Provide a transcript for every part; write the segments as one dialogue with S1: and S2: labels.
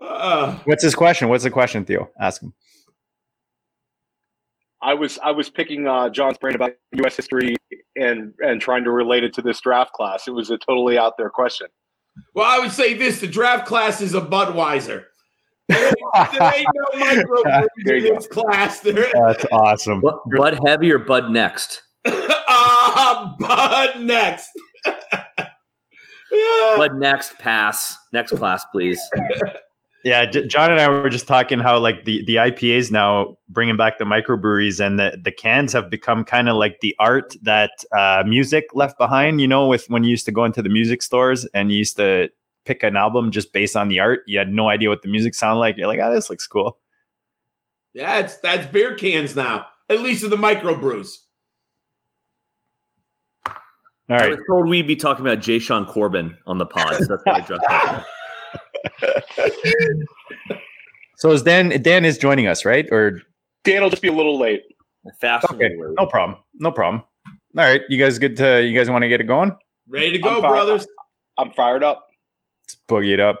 S1: Uh,
S2: What's his question? What's the question, Theo? Ask him.
S3: I was I was picking uh, John's brain about U.S. history and and trying to relate it to this draft class. It was a totally out there question.
S1: well, I would say this: the draft class is a Budweiser. There, there ain't no micro in
S3: you
S1: this class. There,
S2: That's awesome.
S4: Bu- Bud heavy or Bud next?
S1: ah, Bud next. Yeah.
S4: Bud next. Pass. Next class, please.
S2: Yeah, John and I were just talking how like the the IPAs now bringing back the microbreweries and the the cans have become kind of like the art that uh, music left behind. You know, with when you used to go into the music stores and you used to pick an album just based on the art, you had no idea what the music sounded like. You're like, oh, this looks cool.
S1: Yeah, it's that's beer cans now. At least of the microbrews.
S2: All right.
S4: I was told we'd be talking about Jay Sean Corbin on the pod. So that's why I dropped that.
S2: So is Dan Dan is joining us, right? Or
S3: Dan will just be a little late.
S4: Fast.
S2: okay, no problem, no problem. All right, you guys good to you guys want to get it going?
S1: Ready to go,
S3: I'm fine.
S1: brothers.
S3: I'm fired up.
S2: Let's boogie it up.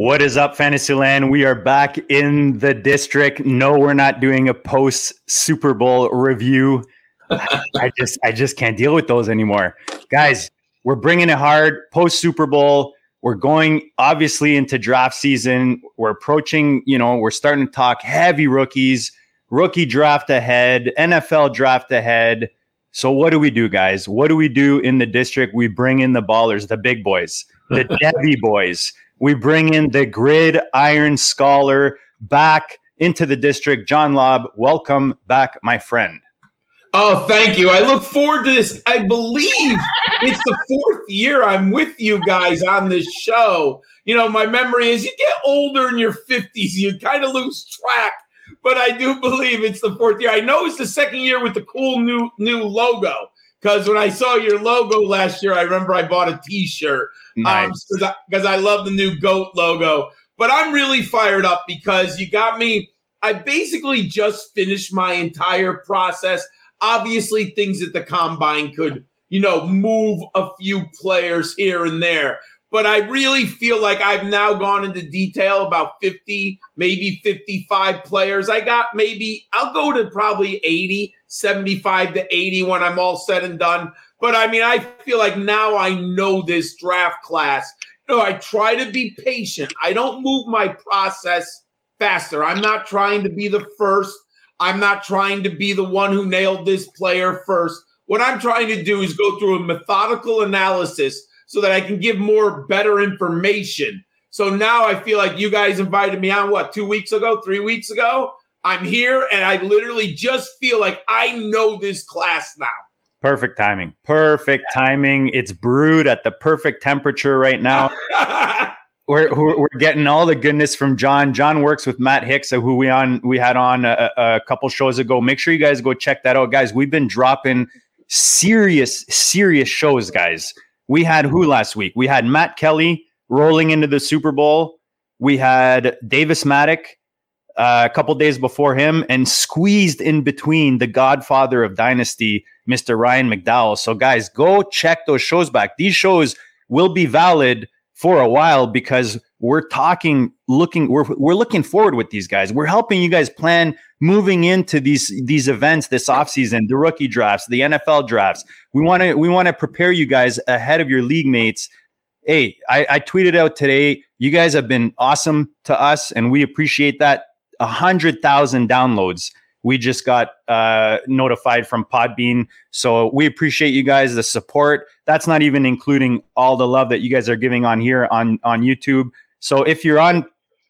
S2: What is up, Fantasyland? We are back in the district. No, we're not doing a post Super Bowl review. I just, I just can't deal with those anymore, guys. We're bringing it hard post Super Bowl. We're going obviously into draft season. We're approaching, you know, we're starting to talk heavy rookies, rookie draft ahead, NFL draft ahead. So what do we do, guys? What do we do in the district? We bring in the ballers, the big boys, the Devy boys. We bring in the grid iron scholar back into the district. John Laub, welcome back, my friend.
S1: Oh, thank you. I look forward to this. I believe it's the fourth year I'm with you guys on this show. You know, my memory is you get older in your 50s, you kind of lose track. But I do believe it's the fourth year. I know it's the second year with the cool new new logo. Because when I saw your logo last year, I remember I bought a T-shirt um,
S2: Nice.
S1: because I, love the new goat logo. But I'm really fired up because you got me. I basically just finished my entire process. Obviously, things at the combine could, you know, move a few players here and there. But I really feel like I've now gone into detail about 50, maybe 55 players. I got maybe, I'll go to probably 80, 75 to 80 when I'm all said and done. But I mean, I feel like now I know this draft class. You know, I try to be patient. I don't move my process faster. I'm not trying to be the first. I'm not trying to be the one who nailed this player first. What I'm trying to do is go through a methodical analysis so that I can give more better information. So now I feel like you guys invited me on what, two weeks ago, three weeks ago? I'm here and I literally just feel like I know this class now.
S2: Perfect timing. Perfect timing. It's brewed at the perfect temperature right now. We're, we're, we're getting all the goodness from John. John works with Matt Hicks, uh, who we on we had on a, a couple shows ago. Make sure you guys go check that out, guys. We've been dropping serious, serious shows, guys. We had who last week? We had Matt Kelly rolling into the Super Bowl. We had Davis Mattek uh, a couple days before him, and squeezed in between the Godfather of Dynasty, Mr. Ryan McDowell. So, guys, go check those shows back. These shows will be valid for a while because we're talking, looking, we're we're looking forward with these guys. We're helping you guys plan moving into these these events this offseason, the rookie drafts, the NFL drafts. We want to we want to prepare you guys ahead of your league mates. Hey, I, I tweeted out today. You guys have been awesome to us, and we appreciate that. A hundred thousand downloads we just got uh, notified from Podbean. So we appreciate you guys, the support. That's not even including all the love that you guys are giving on here on, on YouTube. So if you're on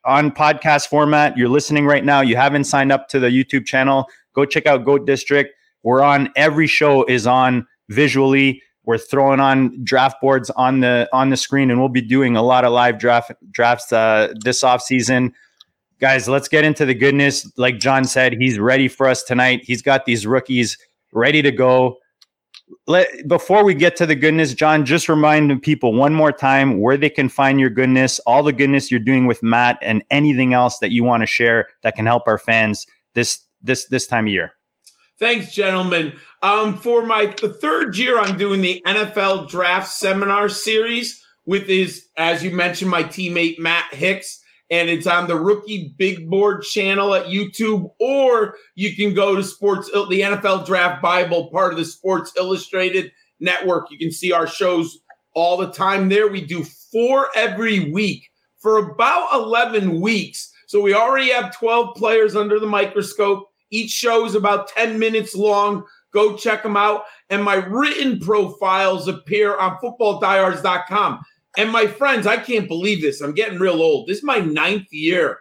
S2: on podcast format, you're listening right now, you haven't signed up to the YouTube channel, go check out Goat District. We're on every show is on visually. We're throwing on draft boards on the on the screen, and we'll be doing a lot of live draft drafts uh, this off season guys, let's get into the goodness. Like John said, he's ready for us tonight. He's got these rookies ready to go. Let before we get to the goodness, John, just remind the people one more time where they can find your goodness, all the goodness you're doing with Matt, and anything else that you want to share that can help our fans this this this time of year.
S1: Thanks, gentlemen. Um, for my the third year, I'm doing the NFL Draft Seminar Series with his, as you mentioned, my teammate Matt Hicks and it's on the Rookie Big Board channel at YouTube, or you can go to Sports the NFL Draft Bible, part of the Sports Illustrated network. You can see our shows all the time there. We do four every week for about 11 weeks. So we already have 12 players under the microscope. Each show is about 10 minutes long. Go check them out. And my written profiles appear on footballdiehards.com. And my friends, I can't believe this. I'm getting real old. This is my ninth year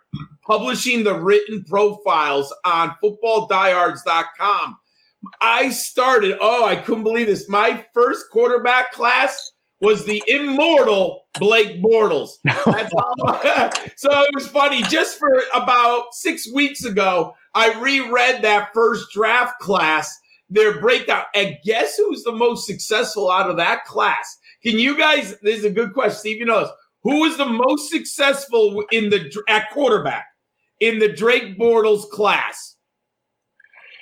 S1: publishing the written profiles on footballdiehards.com. I started, oh, I couldn't believe this. My first quarterback class was the immortal Blake Bortles. so it was funny. Just for about six weeks ago, I reread that first draft class, their breakdown. And guess who's the most successful out of that class? Can you guys? This is a good question. Steve, you knows who was the most successful in the at quarterback in the Drake Bortles class?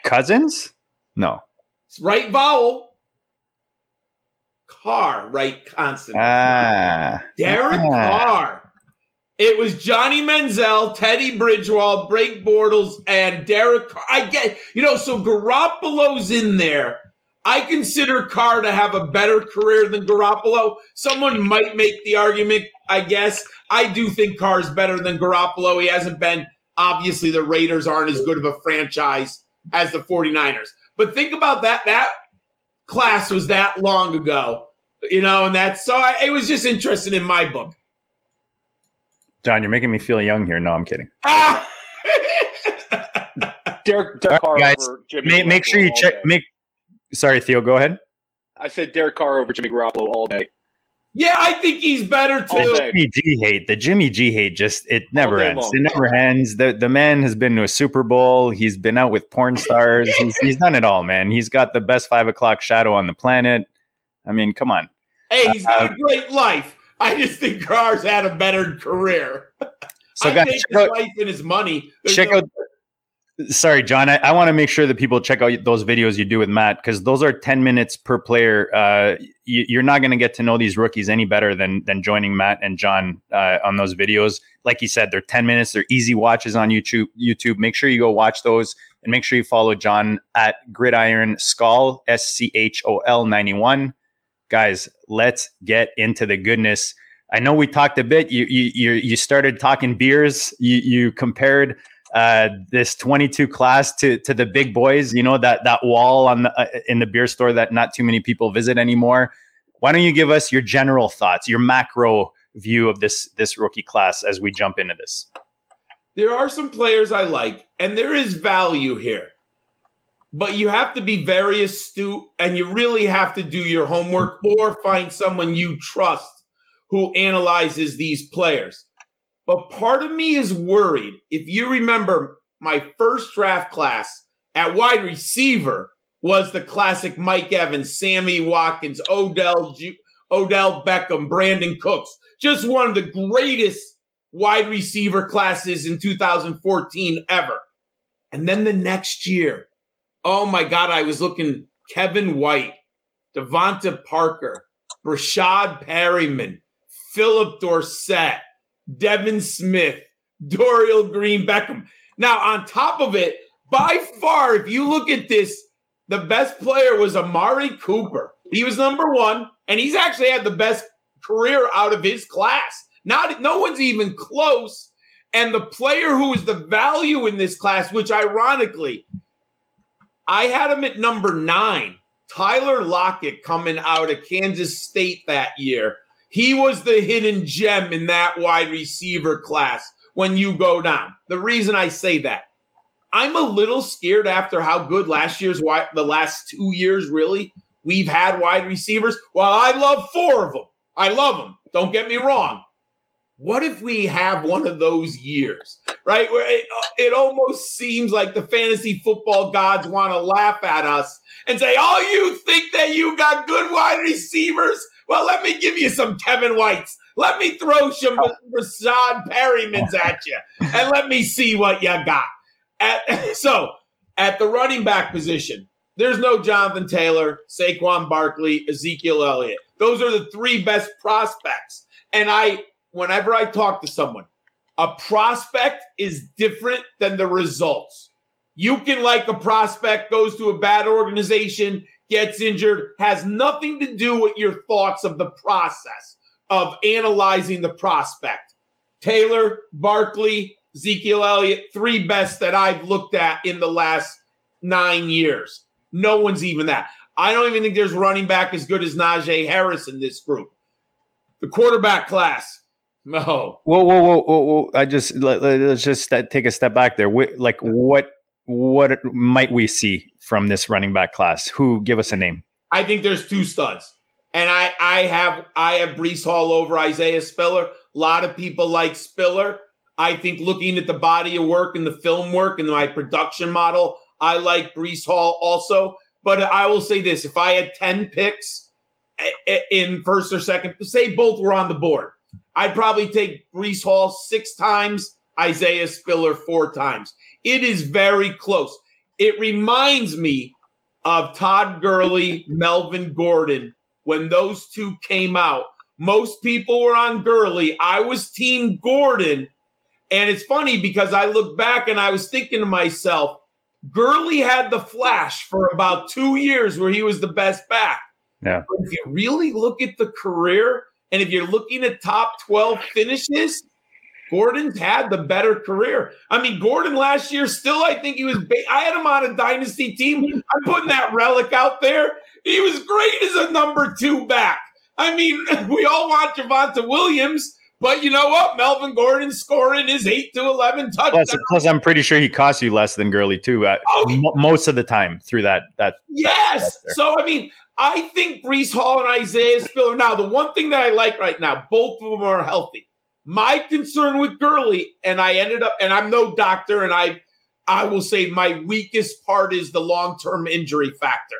S2: Cousins? No.
S1: It's right vowel. Carr, right consonant.
S2: Ah.
S1: Derek
S2: ah.
S1: Carr. It was Johnny Manziel, Teddy Bridgewater, Blake Bortles, and Derek Carr. I get, you know, so Garoppolo's in there I consider Carr to have a better career than Garoppolo. Someone might make the argument, I guess. I do think Carr's better than Garoppolo. He hasn't been, obviously, the Raiders aren't as good of a franchise as the 49ers. But think about that. That class was that long ago, you know, and that's so I, it was just interesting in my book.
S2: John, you're making me feel young here. No, I'm kidding.
S1: Ah!
S3: Derek, Derek Carr
S2: guys,
S3: Jimmy
S2: make, make sure you check.
S3: day.
S2: Make sorry, Theo. Go ahead.
S3: I said Derek Carr over Jimmy Garoppolo all day.
S1: yeah, I think he's better too.
S3: day.
S2: Jimmy G hate. The Jimmy G hate just it never ends.
S3: long.
S2: It never ends. The the man has been to a Super Bowl. He's been out with porn stars. He's, he's done it all, man. He's got the best five o'clock shadow on the planet. I mean, come on.
S1: Hey, he's got
S2: Uh,
S1: a great life. I just think Carr's had a better career.
S2: So
S1: I
S2: guys,
S1: take
S2: check
S1: his
S2: out,
S1: life and his money. There's
S2: check
S1: no-
S2: out. Sorry, John. I, I want to make sure that people check out those videos you do with Matt because those are ten minutes per player. Uh, you, you're not going to get to know these rookies any better than than joining Matt and John uh, on those videos. Like you said, they're ten minutes. They're easy watches on YouTube. YouTube. Make sure you go watch those and make sure you follow John at Gridiron Skull S C H O L ninety one. Guys, let's get into the goodness. I know we talked a bit. You you you, you started talking beers. You you compared uh, this 22 class to to the big boys. You know that that wall on the, uh, in the beer store that not too many people visit anymore. Why don't you give us your general thoughts, your macro view of this this rookie class as we jump into this?
S1: there are some players I like, and there is value here. But you have to be very astute and you really have to do your homework or find someone you trust who analyzes these players. But part of me is worried. If you remember, my first draft class at wide receiver was the classic Mike Evans, Sammy Watkins, Odell, Odell Beckham, Brandin Cooks. Just one of the greatest wide receiver classes in 2014 ever. And then the next year, oh my God, I was looking Kevin White, DeVante Parker, Rashad Perriman, Phillip Dorsett, Devin Smith, Dorial Green Beckham. Now, on top of it, by far, if you look at this, the best player was Amari Cooper. He was number one, and he's actually had the best career out of his class. Not no one's even close. And the player who is the value in this class, which ironically, I had him at number nine, Tyler Lockett coming out of Kansas State that year. He was the hidden gem in that wide receiver class when you go down. The reason I say that, I'm a little scared after how good last year's wide, the last two years really we've had wide receivers. Well, I love four of them. I love them. Don't get me wrong. What if we have one of those years, right? Where it, uh, it almost seems like the fantasy football gods want to laugh at us and say, Oh, you think that you got good wide receivers? Well, let me give you some Kevin Whites. Let me throw some Rashad Perrimans at you and let me see what you got. At, so, at the running back position, there's no Jonathan Taylor, Saquon Barkley, Ezekiel Elliott. Those are the three best prospects. And I, whenever I talk to someone, a prospect is different than the results. You can like a prospect, goes to a bad organization, gets injured, has nothing to do with your thoughts of the process of analyzing the prospect. Taylor, Barkley, Ezekiel Elliott, three best that I've looked at in the last nine years. No one's even that. I don't even think there's running back as good as Najee Harris in this group. The quarterback class, no.
S2: Whoa, whoa, whoa, whoa, whoa! I just let, us just take a step back there. Like, what, what might we see from this running back class? Who give us a name?
S1: I think there's two studs, and I, I have, I have Breece Hall over Isaiah Spiller. A lot of people like Spiller. I think looking at the body of work and the film work and my production model, I like Breece Hall also. But I will say this: if I had ten picks eh, eh, in first or second, say both were on the board, I'd probably take Breece Hall six times, Isaiah Spiller four times. It is very close. It reminds me of Todd Gurley, Melvin Gordon when those two came out. Most people were on Gurley. I was team Gordon. And it's funny because I look back and I was thinking to myself, Gurley had the flash for about two years where he was the best back.
S2: Yeah.
S1: But if you really look at the career and if you're looking at top 12 finishes, Gordon's had the better career. I mean, Gordon last year still, I think he was. Ba- I had him on a dynasty team. I'm putting that relic out there. He was great as a number two back. I mean, we all want Javonte Williams, but you know what? Melvin Gordon scoring his eight to eleven touchdowns.
S2: Plus, plus, I'm pretty sure he cost you less than Gurley too. Uh, oh, m- most of the time through that. That
S1: yes. That so I mean, I think Breece Hall and Isaiah Spiller. Now, the one thing that I like right now, both of them are healthy. My concern with Gurley, and I ended up, and I'm no doctor, and I, I will say my weakest part is the long term injury factor.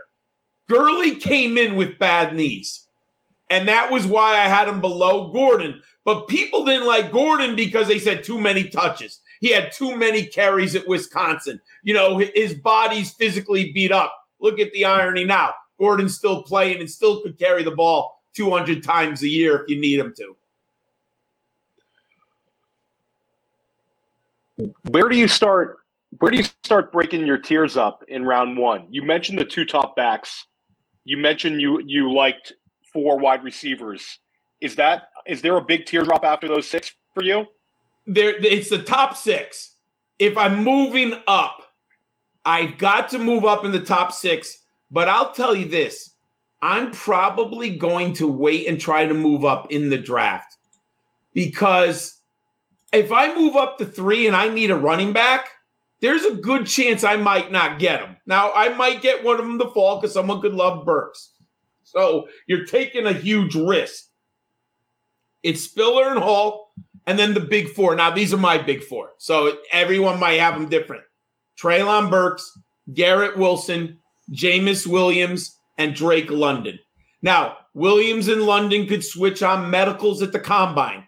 S1: Gurley came in with bad knees. And that was why I had him below Gordon. But people didn't like Gordon because they said too many touches. He had too many carries at Wisconsin. You know, his body's physically beat up. Look at the irony now. Gordon's still playing and still could carry the ball 200 times a year if you need him to.
S3: Where do you start? Where do you start breaking your tiers up in round one? You mentioned the two top backs. You mentioned you you liked four wide receivers. Is that is there a big teardrop after those six for you?
S1: There, it's the top six. If I'm moving up, I've got to move up in the top six. But I'll tell you this: I'm probably going to wait and try to move up in the draft because if I move up to three and I need a running back, there's a good chance I might not get him. Now I might get one of them to fall because someone could love Burks. So you're taking a huge risk. It's Spiller and Hall, and then the big four. Now, these are my big four. So everyone might have them different. Treylon Burks, Garrett Wilson, Jameson Williams, and Drake London. Now, Williams and London could switch on medicals at the combine.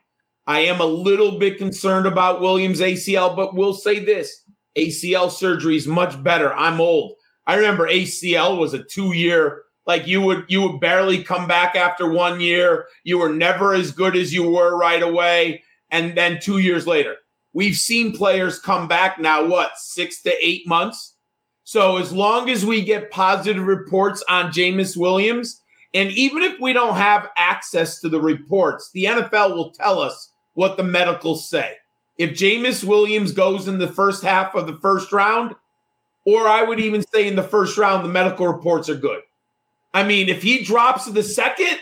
S1: I am a little bit concerned about Williams' ACL, but we'll say this ACL surgery is much better. I'm old. I remember ACL was a two year, like you would you would barely come back after one year. You were never as good as you were right away. And then two years later, we've seen players come back now, what, six to eight months? So as long as we get positive reports on Jameson Williams, and even if we don't have access to the reports, the NFL will tell us what the medicals say. If Jameson Williams goes in the first half of the first round, or I would even say in the first round, the medical reports are good. I mean, if he drops to the second,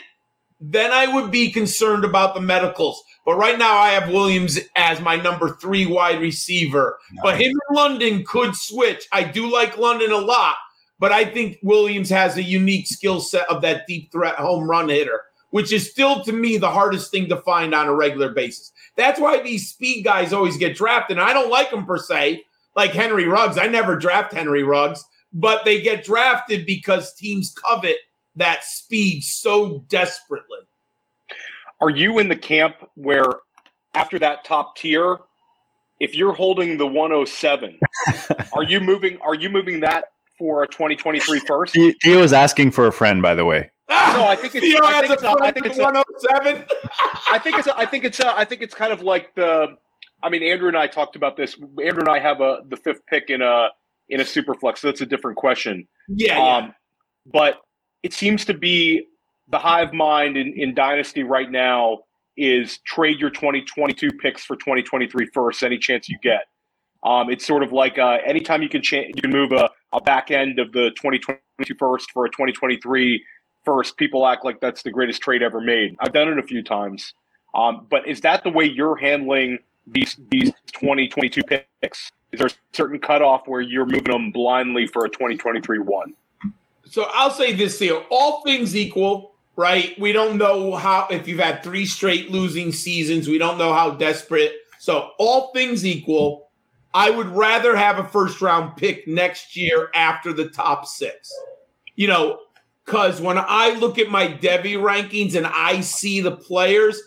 S1: then I would be concerned about the medicals. But right now, I have Williams as my number three wide receiver. Nice. But him and London could switch. I do like London a lot, but I think Williams has a unique skill set of that deep threat home run hitter, which is still to me the hardest thing to find on a regular basis. That's why these speed guys always get drafted. And I don't like them per se, like Henry Ruggs. I never draft Henry Ruggs, but they get drafted because teams covet that speed so desperately.
S3: Are you in the camp where after that top tier, if you're holding the 107, are you moving are you moving that for a 2023 first?
S2: Theo is asking for a friend, by the way.
S3: No, I think it's. Theo I think it's, a, I think it's 107. I think it's. I think it's. I think it's kind of like the. I mean, Andrew and I talked about this. Andrew and I have a the fifth pick in a in a super flex, so that's a different question.
S1: Yeah, um, yeah.
S3: But it seems to be the hive mind in, in Dynasty right now is trade your 2022 picks for 2023 first, any chance you get. Um, it's sort of like uh, anytime you can cha- you can move a, a back end of the 2022 first for a 2023 first, people act like that's the greatest trade ever made. I've done it a few times. Um, but is that the way you're handling these these 2022 picks? Is there a certain cutoff where you're moving them blindly for a 2023 one?
S1: So I'll say this here: all things equal, right? We don't know how if you've had three straight losing seasons. We don't know how desperate. So all things equal, I would rather have a first round pick next year after the top six. You know, because when I look at my Devy rankings and I see the players,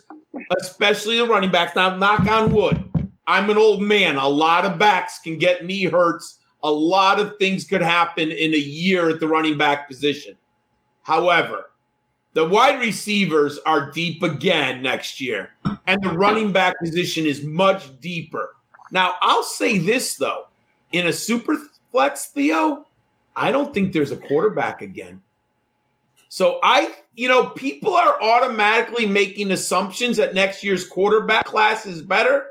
S1: especially the running backs, now knock on wood. I'm an old man. A lot of backs can get knee hurts. A lot of things could happen in a year at the running back position. However, the wide receivers are deep again next year, and the running back position is much deeper. Now, I'll say this though in a super flex, Theo, I don't think there's a quarterback again. So I, you know, people are automatically making assumptions that next year's quarterback class is better.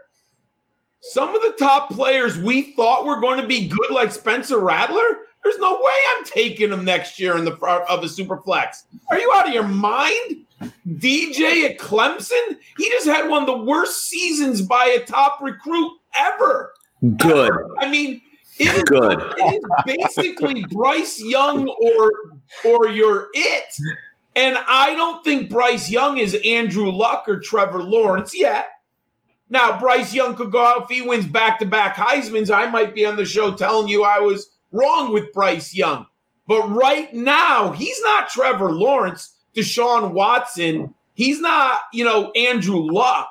S1: Some of the top players we thought were going to be good, like Spencer Rattler, there's no way I'm taking him next year in the front of the super flex. Are you out of your mind? DJ at Clemson, he just had one of the worst seasons by a top recruit ever.
S4: Good.
S1: Ever. I mean, it is, good. It is basically Bryce Young or or you're it. And I don't think Bryce Young is Andrew Luck or Trevor Lawrence yet. Now, Bryce Young could go out if he wins back to back Heisman's. I might be on the show telling you I was wrong with Bryce Young. But right now, he's not Trevor Lawrence, Deshaun Watson. He's not, you know, Andrew Luck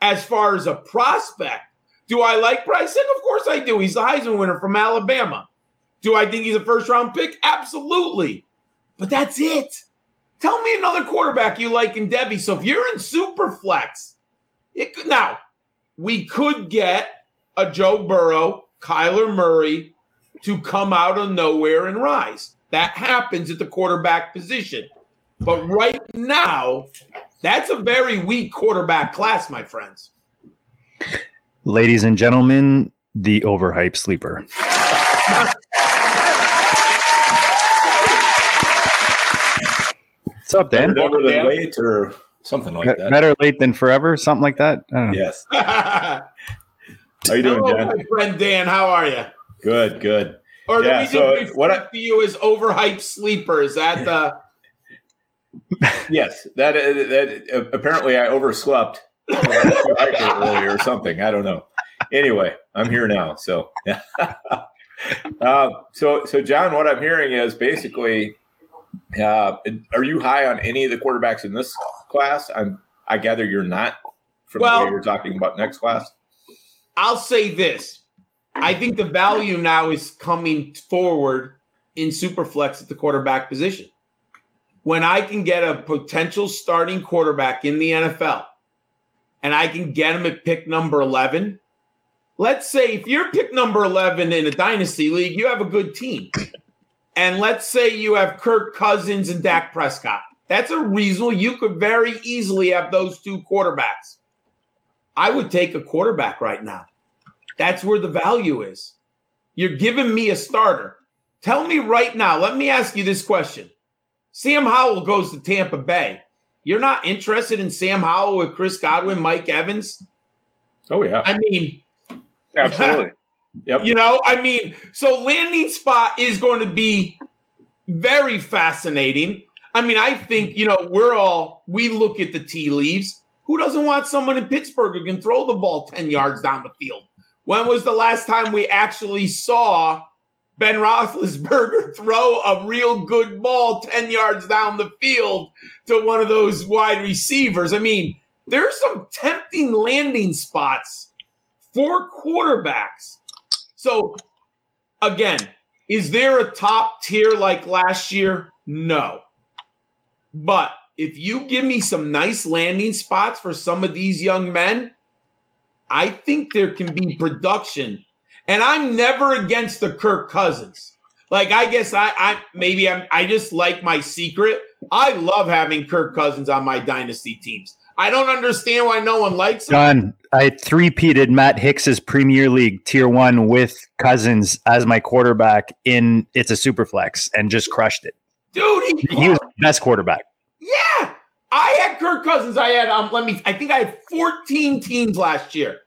S1: as far as a prospect. Do I like Bryce Young? Of course I do. He's the Heisman winner from Alabama. Do I think he's a first round pick? Absolutely. But that's it. Tell me another quarterback you like in Devy. So if you're in super flex, it could, now we could get a Joe Burrow, Kyler Murray, to come out of nowhere and rise. That happens at the quarterback position. But right now, that's a very weak quarterback class, my friends.
S2: Ladies and gentlemen, the overhyped sleeper. What's up, Dan?
S5: Better than late or something like that.
S2: Better late than forever, something like that.
S5: Yes. How are you doing, Hello, Dan?
S1: My friend Dan, how are you?
S5: Good, good.
S1: Or do yeah, we so just what I, to you as overhyped sleeper? Is that the?
S5: yes, that that uh, apparently I overslept earlier or something. I don't know. Anyway, I'm here now. So, uh, so so John, what I'm hearing is basically, uh, are you high on any of the quarterbacks in this class? I'm. I gather you're not. from
S1: Well-
S5: the way you're talking about next class?
S1: I'll say this. I think the value now is coming forward in Superflex at the quarterback position. When I can get a potential starting quarterback in the NFL and I can get him at pick number 11, let's say if you're pick number 11 in a dynasty league, you have a good team. And let's say you have Kirk Cousins and Dak Prescott. That's a reasonable. You could very easily have those two quarterbacks. I would take a quarterback right now. That's where the value is. You're giving me a starter. Tell me right now, let me ask you this question. Sam Howell goes to Tampa Bay. You're not interested in Sam Howell with Chris Godwin, Mike Evans?
S5: Oh yeah.
S1: I mean,
S3: Absolutely.
S5: Yep.
S1: you know, I mean, so landing spot is going to be very fascinating. I mean, I think, you know, we're all, we look at the tea leaves. Who doesn't want someone in Pittsburgh who can throw the ball 10 yards down the field? When was the last time we actually saw Ben Roethlisberger throw a real good ball 10 yards down the field to one of those wide receivers? I mean, there's some tempting landing spots for quarterbacks. So, again, is there a top tier like last year? No. But if you give me some nice landing spots for some of these young men, I think there can be production. And I'm never against the Kirk Cousins. Like I guess I, I maybe I'm I just like my secret. I love having Kirk Cousins on my dynasty teams. I don't understand why no one likes him.
S2: John, I three-peated Matt Hicks's Premier League Tier One with Cousins as my quarterback in it's a super flex and just crushed it.
S1: Dude, he,
S2: He was the best quarterback.
S1: Yeah, I had Kirk Cousins. I had um. Let me. I think I had 14 teams last year.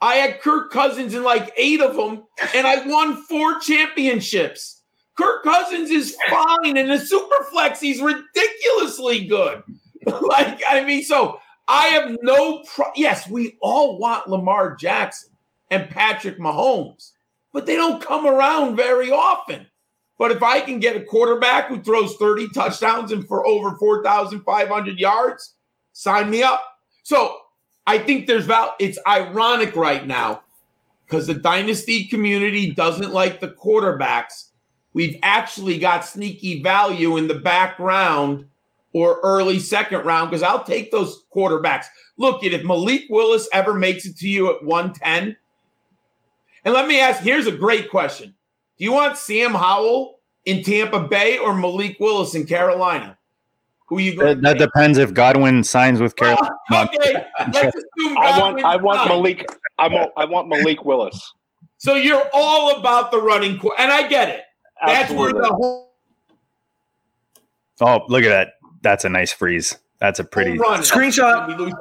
S1: I had Kirk Cousins in like eight of them, and I won four championships. Kirk Cousins is fine in the super flex. He's ridiculously good. like I mean, so I have no. Pro- yes, we all want Lamar Jackson and Patrick Mahomes, but they don't come around very often. But if I can get a quarterback who throws 30 touchdowns and for over 4,500 yards, sign me up. So I think there's val. It's ironic right now because the dynasty community doesn't like the quarterbacks. We've actually got sneaky value in the back round or early second round because I'll take those quarterbacks. Look, if Malik Willis ever makes it to you at 110, and let me ask here's a great question. Do you want Sam Howell in Tampa Bay or Malik Willis in Carolina? Who you going?
S2: That, that depends if Godwin signs with Carolina.
S1: okay, let's assume
S3: I want
S1: Godwin
S3: I want
S1: signs.
S3: Malik I want I want Malik Willis.
S1: So you're all about the running court, and I get it. That's where the whole
S2: Oh, look at that. That's a nice freeze. That's a pretty.
S4: Screenshot.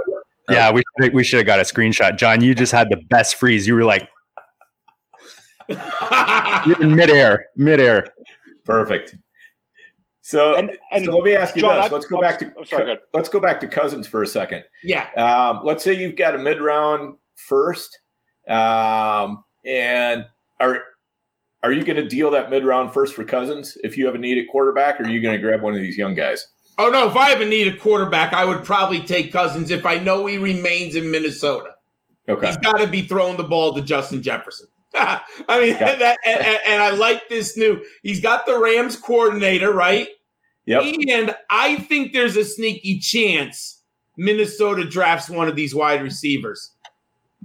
S2: Yeah, we should, we should have got a screenshot. John, you just had the best freeze. You were like you're in midair, midair.
S5: Perfect. So,
S3: And and
S5: so let me ask you
S3: John,
S5: this. Let's go
S3: I'm-
S5: back to
S3: I'm sorry,
S5: let's go back to Cousins for a second.
S1: yeah,
S5: Um, let's say you've got a mid round first, um, and are are you going to deal that mid round first for Cousins if you have a need at quarterback, or are you going to grab one of these young guys?
S1: Oh no! If I have a need at quarterback, I would probably take Cousins if I know he remains in Minnesota.
S5: Okay.
S1: He's got to be throwing the ball to Justin Jefferson. I mean,
S5: Yeah.
S1: that, and, and- I like this new. He's got the Rams coordinator, right?
S5: Yep.
S1: And I think there's a sneaky chance Minnesota drafts one of these wide receivers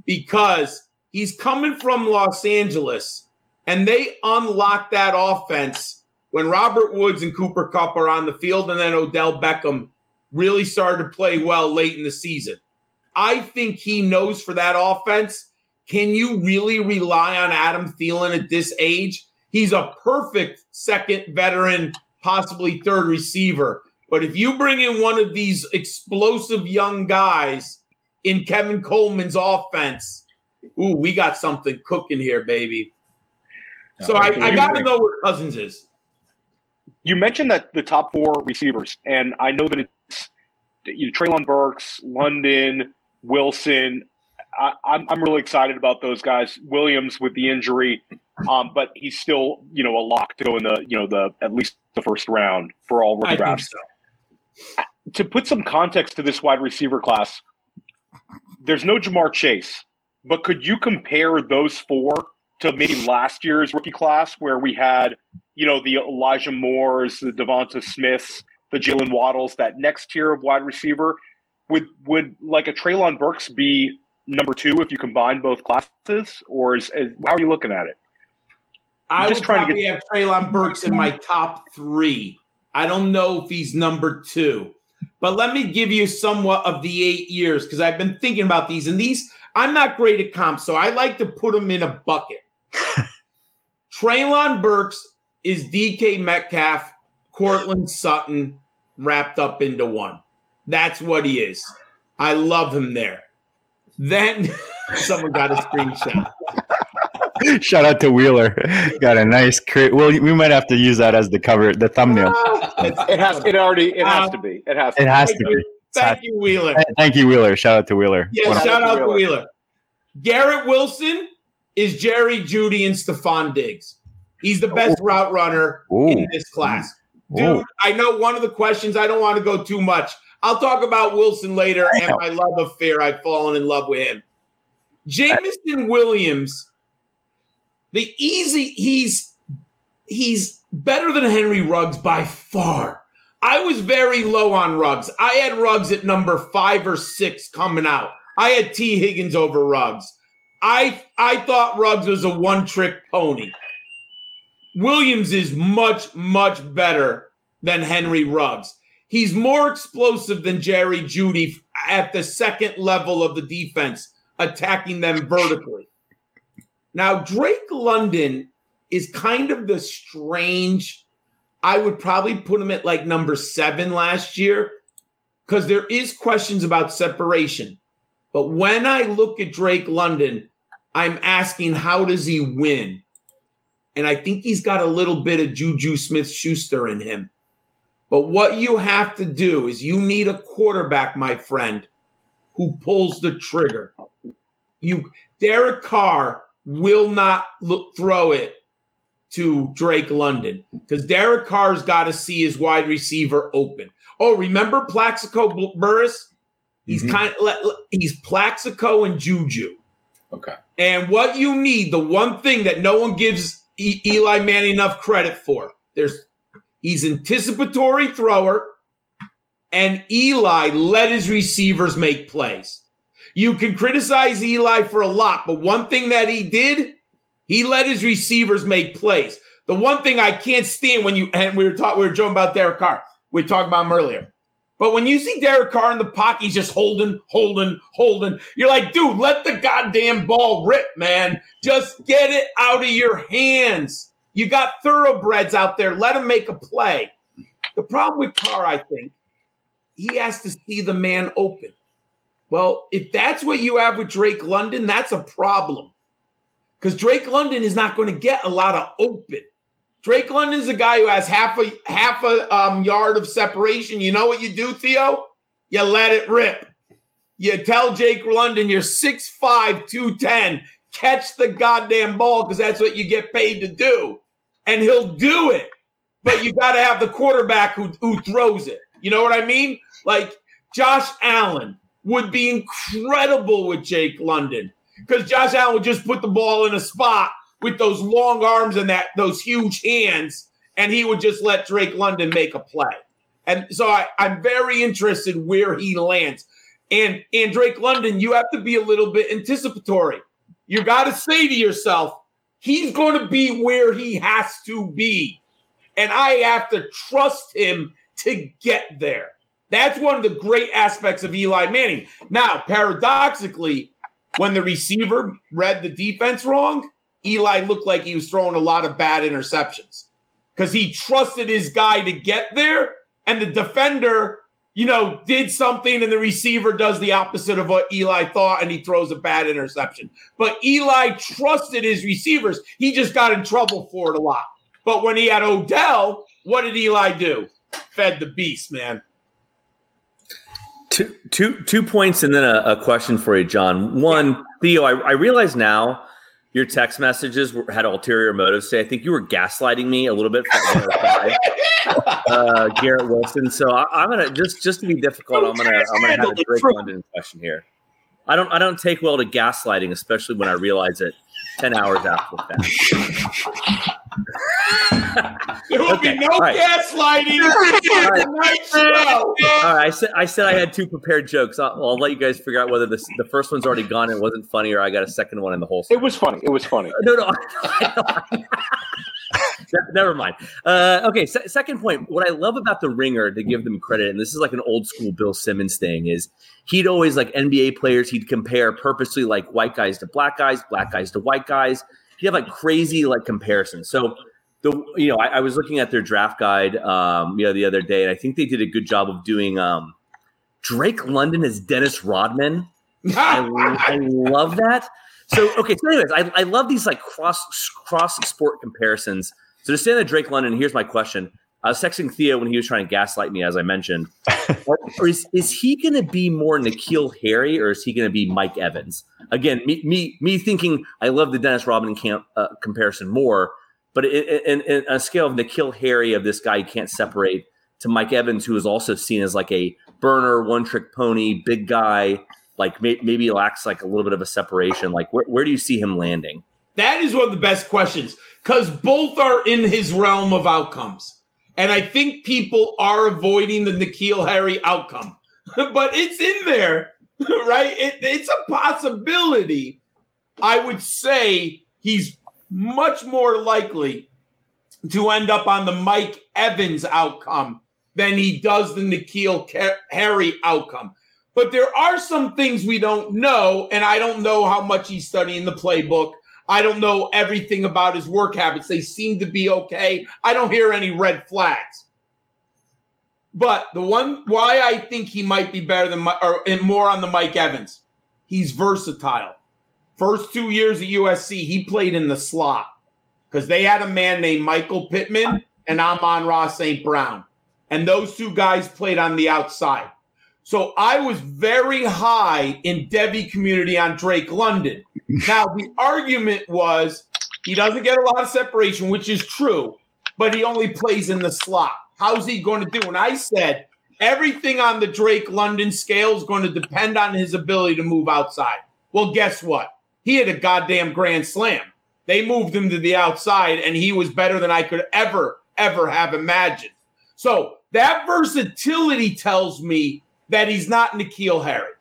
S1: because he's coming from Los Angeles and they unlock that offense when Robert Woods and Cooper Kupp are on the field and then Odell Beckham really started to play well late in the season. I think he knows for that offense. Can you really rely on Adam Thielen at this age? He's a perfect second veteran, possibly third receiver. But if you bring in one of these explosive young guys in Kevin Coleman's offense, ooh, we got something cooking here, baby. So I, I got to know where Cousins is.
S3: You mentioned that the top four receivers, and I know that it's you know, Treylon Burks, London, Wilson. I, I'm I'm really excited about those guys. Williams with the injury, um, but he's still you know a lock to go in the you know the at least the first round for all
S1: think
S3: drafts.
S1: so.
S3: To put some context to this wide receiver class, there's no Ja'Marr Chase, but could you compare those four to maybe last year's rookie class where we had, you know, the Elijah Moores, the Devonta Smiths, the Jaylen Waddles, that next tier of wide receiver? Would would like a Treylon Burks be number two if you combine both classes, or is, is how are you looking at it?
S1: I
S3: just
S1: would
S3: trying to
S1: probably
S3: get-
S1: have Treylon Burks in my top three. I don't know if he's number two, but let me give you somewhat of the eight years because I've been thinking about these. And these, I'm not great at comps, so I like to put them in a bucket. Treylon Burks is DK Metcalf, Courtland Sutton wrapped up into one. That's what he is. I love him there. Then someone got a screenshot.
S2: Shout out to Wheeler. Got a nice cra- Well, we might have to use that as the cover, the thumbnail.
S3: It has. It already. It has to be. It has. To
S2: It has to be.
S1: Thank you, Wheeler.
S2: Thank you, Wheeler. Shout out to Wheeler.
S1: Yeah,
S2: One
S1: shout out to
S3: Wheeler.
S1: Wheeler. Garrett Wilson is Jerry Jeudy and Stefon Diggs. He's the best route runner
S2: Ooh.
S1: in this class. Dude,
S2: Ooh.
S1: I know one of the questions, I don't want to go too much. I'll talk about Wilson later and my love affair. I've fallen in love with him. Jameson Williams, the easy, he's he's better than Henry Ruggs by far. I was very low on Ruggs. I had Ruggs at number five or six coming out. I had Tee Higgins over Ruggs. I I thought Ruggs was a one trick pony. Williams is much much better than Henry Ruggs. He's more explosive than Jerry Jeudy at the second level of the defense, attacking them vertically. Now Drake London is kind of the strange. I would probably put him at like number seven last year because there is questions about separation. But when I look at Drake London, I'm asking how does he win? And I think he's got a little bit of Juju Smith Schuster in him. But what you have to do is you need a quarterback, my friend, who pulls the trigger. You Derek Carr will not look, throw it to Drake London because Derek Carr's got to see his wide receiver open. Oh, remember Plaxico Burress? He's
S5: Mhm.
S1: kind of he's Plaxico and Juju.
S5: Okay.
S1: And what you need, the one thing that no one gives e- Eli Manning enough credit for, there's he's anticipatory thrower, and Eli let his receivers make plays. You can criticize Eli for a lot, but one thing that he did, he let his receivers make plays. The one thing I can't stand when you and we were talking, we were joking about Derek Carr. We talked about him earlier. But when you see Derek Carr in the pocket, he's just holding, holding, holding. You're like, dude, let the goddamn ball rip, man. Just get it out of your hands. You got thoroughbreds out there. Let them make a play. The problem with Carr, I think, he has to see the man open. Well, if that's what you have with Drake London, that's a problem. Because Drake London is not going to get a lot of open. Drake London's a guy who has half a half a um, yard of separation. You know what you do, Theo? You let it rip. You tell Jake London you're 6'5, 210. Catch the goddamn ball because that's what you get paid to do. And he'll do it. But you got to have the quarterback who, who throws it. You know what I mean? Like Josh Allen would be incredible with Jake London because Josh Allen would just put the ball in a spot with those long arms and that those huge hands, and he would just let Drake London make a play. And so I, I'm very interested where he lands. And and Drake London, you have to be a little bit anticipatory. You got to say to yourself, he's going to be where he has to be, and I have to trust him to get there. That's one of the great aspects of Eli Manning. Now, paradoxically, when the receiver read the defense wrong, Eli looked like he was throwing a lot of bad interceptions because he trusted his guy to get there, and the defender, you know, did something, and the receiver does the opposite of what Eli thought, and he throws a bad interception. But Eli trusted his receivers. He just got in trouble for it a lot. But when he had Odell, what did Eli do? Fed the beast, man.
S4: Two, two, two points and then a, a question for you, John. One, Theo, I, I realize now your text messages were, had ulterior motives. Say, I think you were gaslighting me a little bit. For uh, Garrett Wilson. So I, I'm gonna just just to be difficult. I'm gonna I'm gonna have a Drake London question here. I don't I don't take well to gaslighting, especially when I realize it ten hours after the fact.
S1: There will
S4: Okay,
S1: be no
S4: all right.
S1: gaslighting
S4: Right.
S1: Show.
S4: All right. I said I said I had two prepared jokes. I'll, I'll let you guys figure out whether this the first one's already gone and it wasn't funny, or I got a second one in the whole.
S3: It was funny. It was funny.
S4: No, no. Never mind. Uh, okay, se- second point. What I love about the Ringer, to give them credit, and this is like an old school Bill Simmons thing, is he'd always like NBA players. He'd compare purposely like white guys to black guys, black guys to white guys. He'd have like crazy like comparisons. So the you know I, I was looking at their draft guide um, you know the other day, and I think they did a good job of doing um, Drake London as Dennis Rodman. I, I love that. So okay, so anyways, I, I love these like cross cross sport comparisons. So to stay on the Drake London, here's my question. I was texting Theo when he was trying to gaslight me, as I mentioned. or, or is, is he going to be more N'Keal Harry, or is he going to be Mike Evans? Again, me me me thinking I love the Dennis Rodman camp uh, comparison more, but in, in, in a scale of N'Keal Harry of this guy you can't separate to Mike Evans, who is also seen as like a burner, one trick pony, big guy, like may, maybe lacks like a little bit of a separation. Like where, where do you see him landing?
S1: That is one of the best questions because both are in his realm of outcomes. And I think people are avoiding the N'Keal Harry outcome, but it's in there, right? It, it's a possibility. I would say he's much more likely to end up on the Mike Evans outcome than he does the N'Keal Harry outcome. But there are some things we don't know, and I don't know how much he's studying the playbook. I don't know everything about his work habits. They seem to be okay. I don't hear any red flags. But the one why I think he might be better than or more on the Mike Evans, he's versatile. First two years at USC, he played in the slot because they had a man named Michael Pittman and Amon-Ra St. Brown. And those two guys played on the outside. So I was very high in Devy community on Drake London. Now, the argument was he doesn't get a lot of separation, which is true, but he only plays in the slot. How's he going to do? And I said everything on the Drake London scale is going to depend on his ability to move outside. Well, guess what? He had a goddamn grand slam. They moved him to the outside, and he was better than I could ever, ever have imagined. So that versatility tells me that he's not N'Keal Harry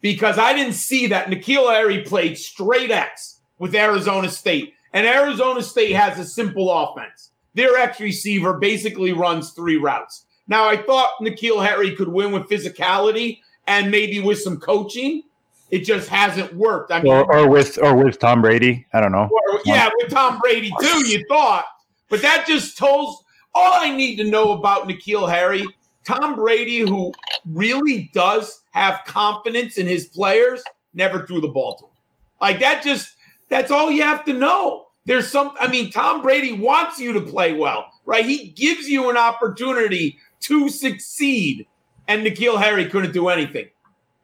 S1: because I didn't see that. N'Keal Harry played straight X with Arizona State, and Arizona State has a simple offense. Their X receiver basically runs three routes. Now, I thought N'Keal Harry could win with physicality and maybe with some coaching. It just hasn't worked. I mean,
S2: or, or with or with Tom Brady. I don't know.
S1: or- yeah, with Tom Brady too, you thought. But that just tells all I need to know about N'Keal Harry. Tom Brady, who really does have confidence in his players, never threw the ball to him. Like that just that's all you have to know. There's some I mean, Tom Brady wants you to play well, right? He gives you an opportunity to succeed. And N'Keal Harry couldn't do anything.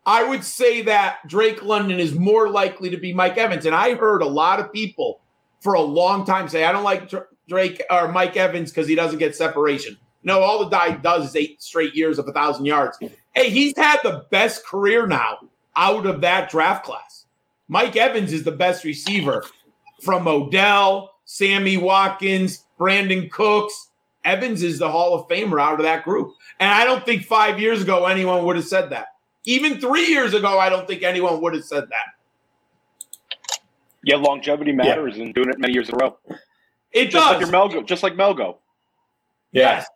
S1: I would say that Drake London is more likely to be Mike Evans. And I heard a lot of people for a long time say, I don't like Drake or Mike Evans because he doesn't get separation. No, all the guy does is eight straight years of a thousand yards. Hey, he's had the best career now out of that draft class. Mike Evans is the best receiver from Odell, Sammy Watkins, Brandin Cooks. Evans is the Hall of Famer out of that group. And I don't think five years ago anyone would have said that. Even three years ago, I don't think anyone would have said that.
S3: Yeah, longevity matters and doing it many years in a row.
S1: It
S3: Just like
S1: does.
S3: your Melgo, just like Melgo.
S1: Yes.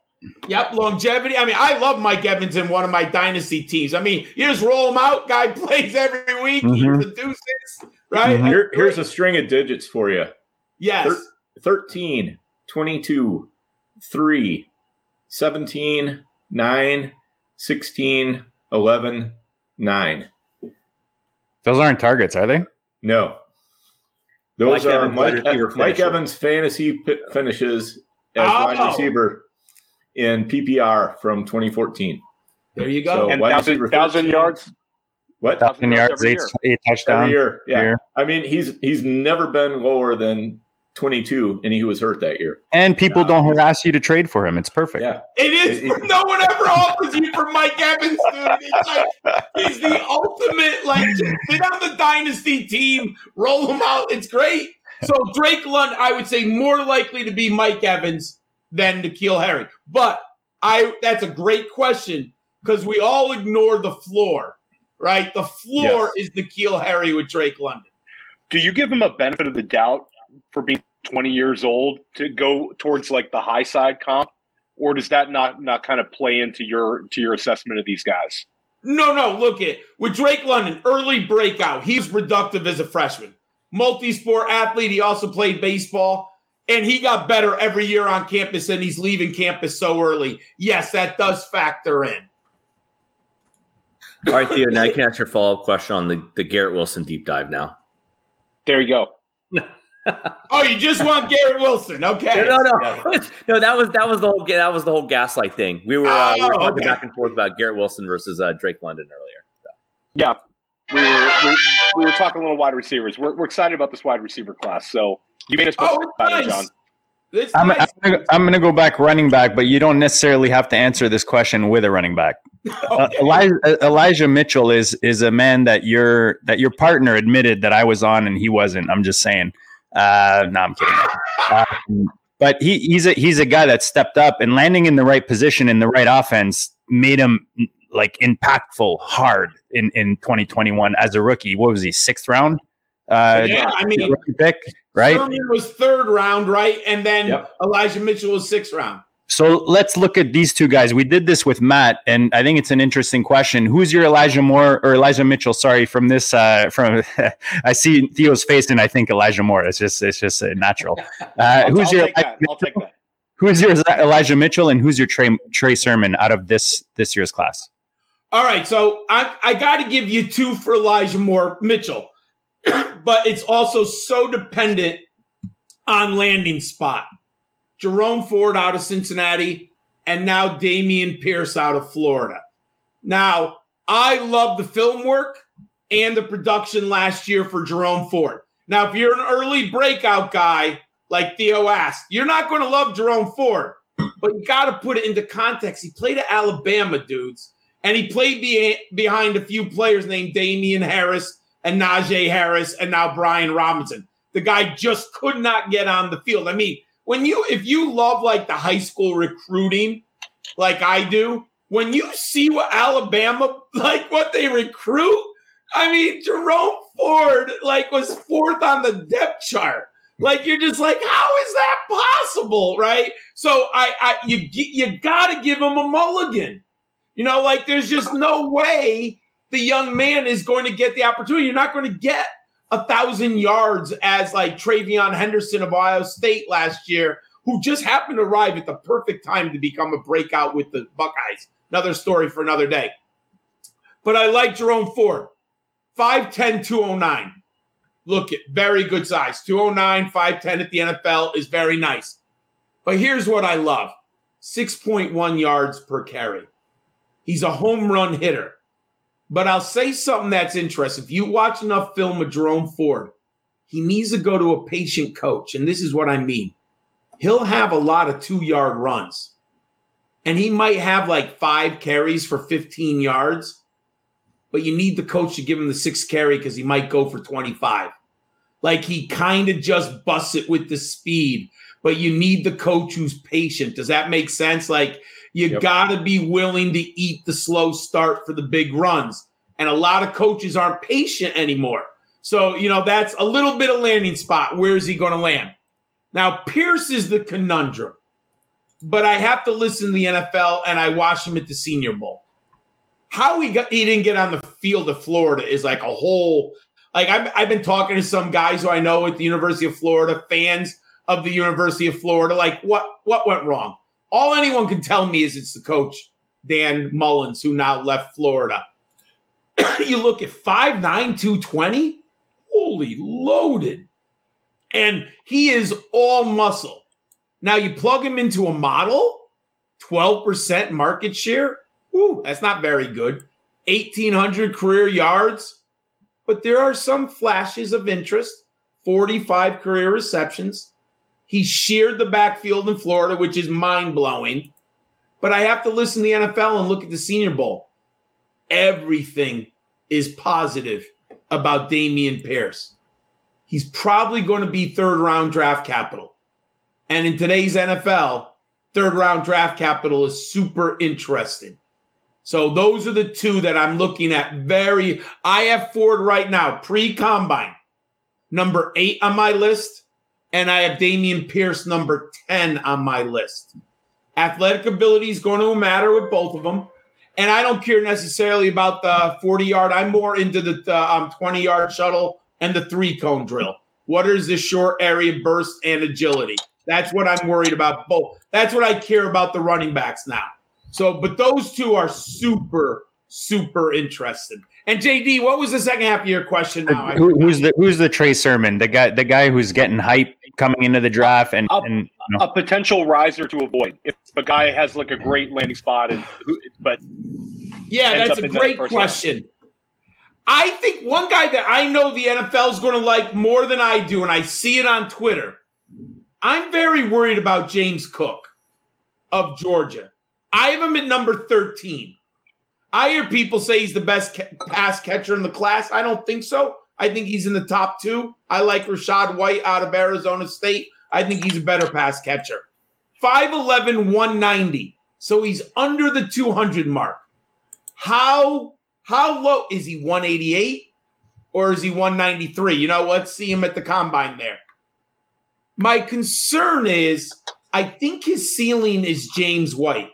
S1: Yep, longevity. I mean, I love Mike Evans in one of my dynasty teams. I mean, you just roll him out, guy plays every week,
S2: Mhm.
S1: he's the deuces, right?
S2: Mhm.
S5: Here, here's a string of digits for you
S1: yes.
S5: Thir- 13, 22, 3, 17, 9, 16, 11, 9.
S2: Those aren't targets, are they?
S5: No. Those
S4: Mike
S5: are
S4: Evans,
S5: Mike, Mike. Evans fantasy p- finishes as
S1: Oh.
S5: wide receiver in PPR from 2014.
S1: There you go.
S5: So-
S3: And thousand,
S5: receiver
S3: thousand
S5: 13.
S3: yards.
S5: What?
S2: Thousand
S3: yards
S2: yards,
S3: every
S2: eight,
S3: year.
S2: eight touchdowns.
S5: Every year. Yeah.
S2: year.
S5: I mean, he's he's never been lower than 22, and he was hurt that year.
S2: And people don't harass you to trade for him. It's perfect.
S5: Yeah.
S1: It is.
S5: It- it-
S1: no one ever offers you for Mike Evans, dude. It's like he's the ultimate. Like, just sit on the dynasty team, roll him out. It's great. So Drake Lund, I would say, more likely to be Mike Evans than N'Keal Harry. But I, that's a great question because we all ignore the floor, right? The floor is N'Keal Harry with Drake London.
S3: Do you give him a benefit of the doubt for being 20 years old to go towards like the high side comp, or does that not not kind of play into your to your assessment of these guys?
S1: No, no. Look at with Drake London, early breakout. He's productive as a freshman, multi-sport athlete. He also played baseball, and he got better every year on campus. And he's leaving campus so early. Yes, that does factor in.
S4: All right, Theo. Now you can ask your follow up question on the, the Garrett Wilson deep dive. Now,
S3: There you go.
S1: Oh, you just want Garrett Wilson? Okay.
S4: no, no, no, no. That was that was the whole that was the whole gaslight thing. We were, uh, we were
S1: Oh,
S4: talking
S1: okay.
S4: back and forth about Garrett Wilson versus uh, Drake London earlier.
S3: Yeah, we were we, we were talking a little wide receivers. We're, we're excited about this wide receiver class. So you made us
S1: Oh, it's
S3: about it,
S1: nice.
S3: John.
S1: It's
S2: I'm,
S1: nice.
S2: I'm, gonna, I'm gonna go back running back, but you don't necessarily have to answer this question with a running back. Uh, Elijah, Elijah Mitchell is is a man that your that your partner admitted that I was on and he wasn't. I'm just saying. Uh, no, I'm kidding. Um, but he, he's a he's a guy that stepped up and landing in the right position in the right offense made him like impactful hard in in 2021 as a rookie. What was he sixth round? Uh,
S1: yeah, I mean,
S2: pick, right?
S1: Sermon was third round, right? And then
S5: Yep.
S1: Elijah Mitchell was sixth round.
S2: So let's look at these two guys. We did this with Matt, and I think it's an interesting question. Who's your Elijah Moore or Elijah Mitchell? Sorry, from this. Uh, from I see Theo's face, and I think Elijah Moore. It's just it's just uh, natural. Uh, who's
S3: I'll
S2: your
S3: take that. I'll take that.
S2: who's your Elijah Mitchell, and who's your Trey Trey Sermon out of this this year's class?
S1: All right, so I, I got to give you two for Elijah Moore Mitchell, but it's also so dependent on landing spot. Jerome Ford out of Cincinnati, and now Dameon Pierce out of Florida. Now, I love the film work and the production last year for Jerome Ford. Now, if you're an early breakout guy, like Theo asked, you're not going to love Jerome Ford, but you got to put it into context. He played at Alabama, dudes and he played be- behind a few players named Damien Harris and Najee Harris and now Brian Robinson. The guy just could not get on the field. I mean, when you if you love like the high school recruiting like I do, when you see what Alabama like what they recruit, I mean, Jerome Ford like was fourth on the depth chart. Like you're just like, how is that possible, right? So I, I you you got to give him a mulligan. You know, like there's just no way the young man is going to get the opportunity. You're not going to get a thousand yards as like TreVeyon Henderson of Ohio State last year, who just happened to arrive at the perfect time to become a breakout with the Buckeyes. Another story for another day. But I like Jerome Ford, 5'10, 209. Look at very good size. 209, 5'10 at the NFL is very nice. But here's what I love 6.1 yards per carry. He's a home run hitter. But I'll say something that's interesting. If you watch enough film of Jerome Ford, he needs to go to a patient coach. And this is what I mean. He'll have a lot of two yard runs. And he might have like five carries for 15 yards. But you need the coach to give him the six carry because he might go for 25. Like he kind of just busts it with the speed. But you need the coach who's patient. Does that make sense? Like you
S5: Yep.
S1: got to be willing to eat the slow start for the big runs. And a lot of coaches aren't patient anymore. So, you know, that's a little bit of landing spot. Where is he going to land? Now, Pierce is the conundrum, but I have to listen to the NFL and I watched him at the Senior Bowl. How he got he didn't get on the field of Florida is like a whole like I've, I've been talking to some guys who I know at the University of Florida, fans of the University of Florida. Like, what what went wrong? All anyone can tell me is it's the coach, Dan Mullen, who now left Florida. you look at 5'9, 220, holy loaded. And he is all muscle. Now you plug him into a model, 12% market share. Ooh, that's not very good. 1,800 career yards. But there are some flashes of interest 45 career receptions, He sheared the backfield in Florida, which is mind blowing. But I have to listen to the NFL and look at the Senior Bowl. Everything is positive about Dameon Pierce. He's probably going to be third round draft capital. And in today's NFL, third round draft capital is super interesting. So those are the two that I'm looking at very. I have Ford right now, pre combine, number eight on my list. And I have Dameon Pierce, number 10 on my list. Athletic ability is going to matter with both of them. And I don't care necessarily about the 40 yard. I'm more into the um, 20 yard shuttle and the three cone drill. What is the short area burst and agility? That's what I'm worried about. Both. That's what I care about the running backs now. So, but those two are super, super interested. And JD, what was the second half of your question? Now,
S2: Who, who's the who's the Trey Sermon? The guy, the guy who's getting hype coming into the draft, and,
S3: A,
S2: and you know,
S3: a potential riser to avoid if a guy has like a great landing spot, and who, but
S1: yeah, that's a
S3: in that
S1: great
S3: first
S1: question. I think one guy that I know the NFL is going to like more than I do, and I see it on Twitter. I'm very worried about James Cook of Georgia. I have him at number 13. I hear people say he's the best pass catcher in the class. I don't think so. I think he's in the top two. I like Rachaad White out of Arizona State. I think he's a better pass catcher. 5'11, 190. So he's under the 200 mark. How how low is he 188 or is he 193? You know, let's see him at the combine there. My concern is I think his ceiling is James White.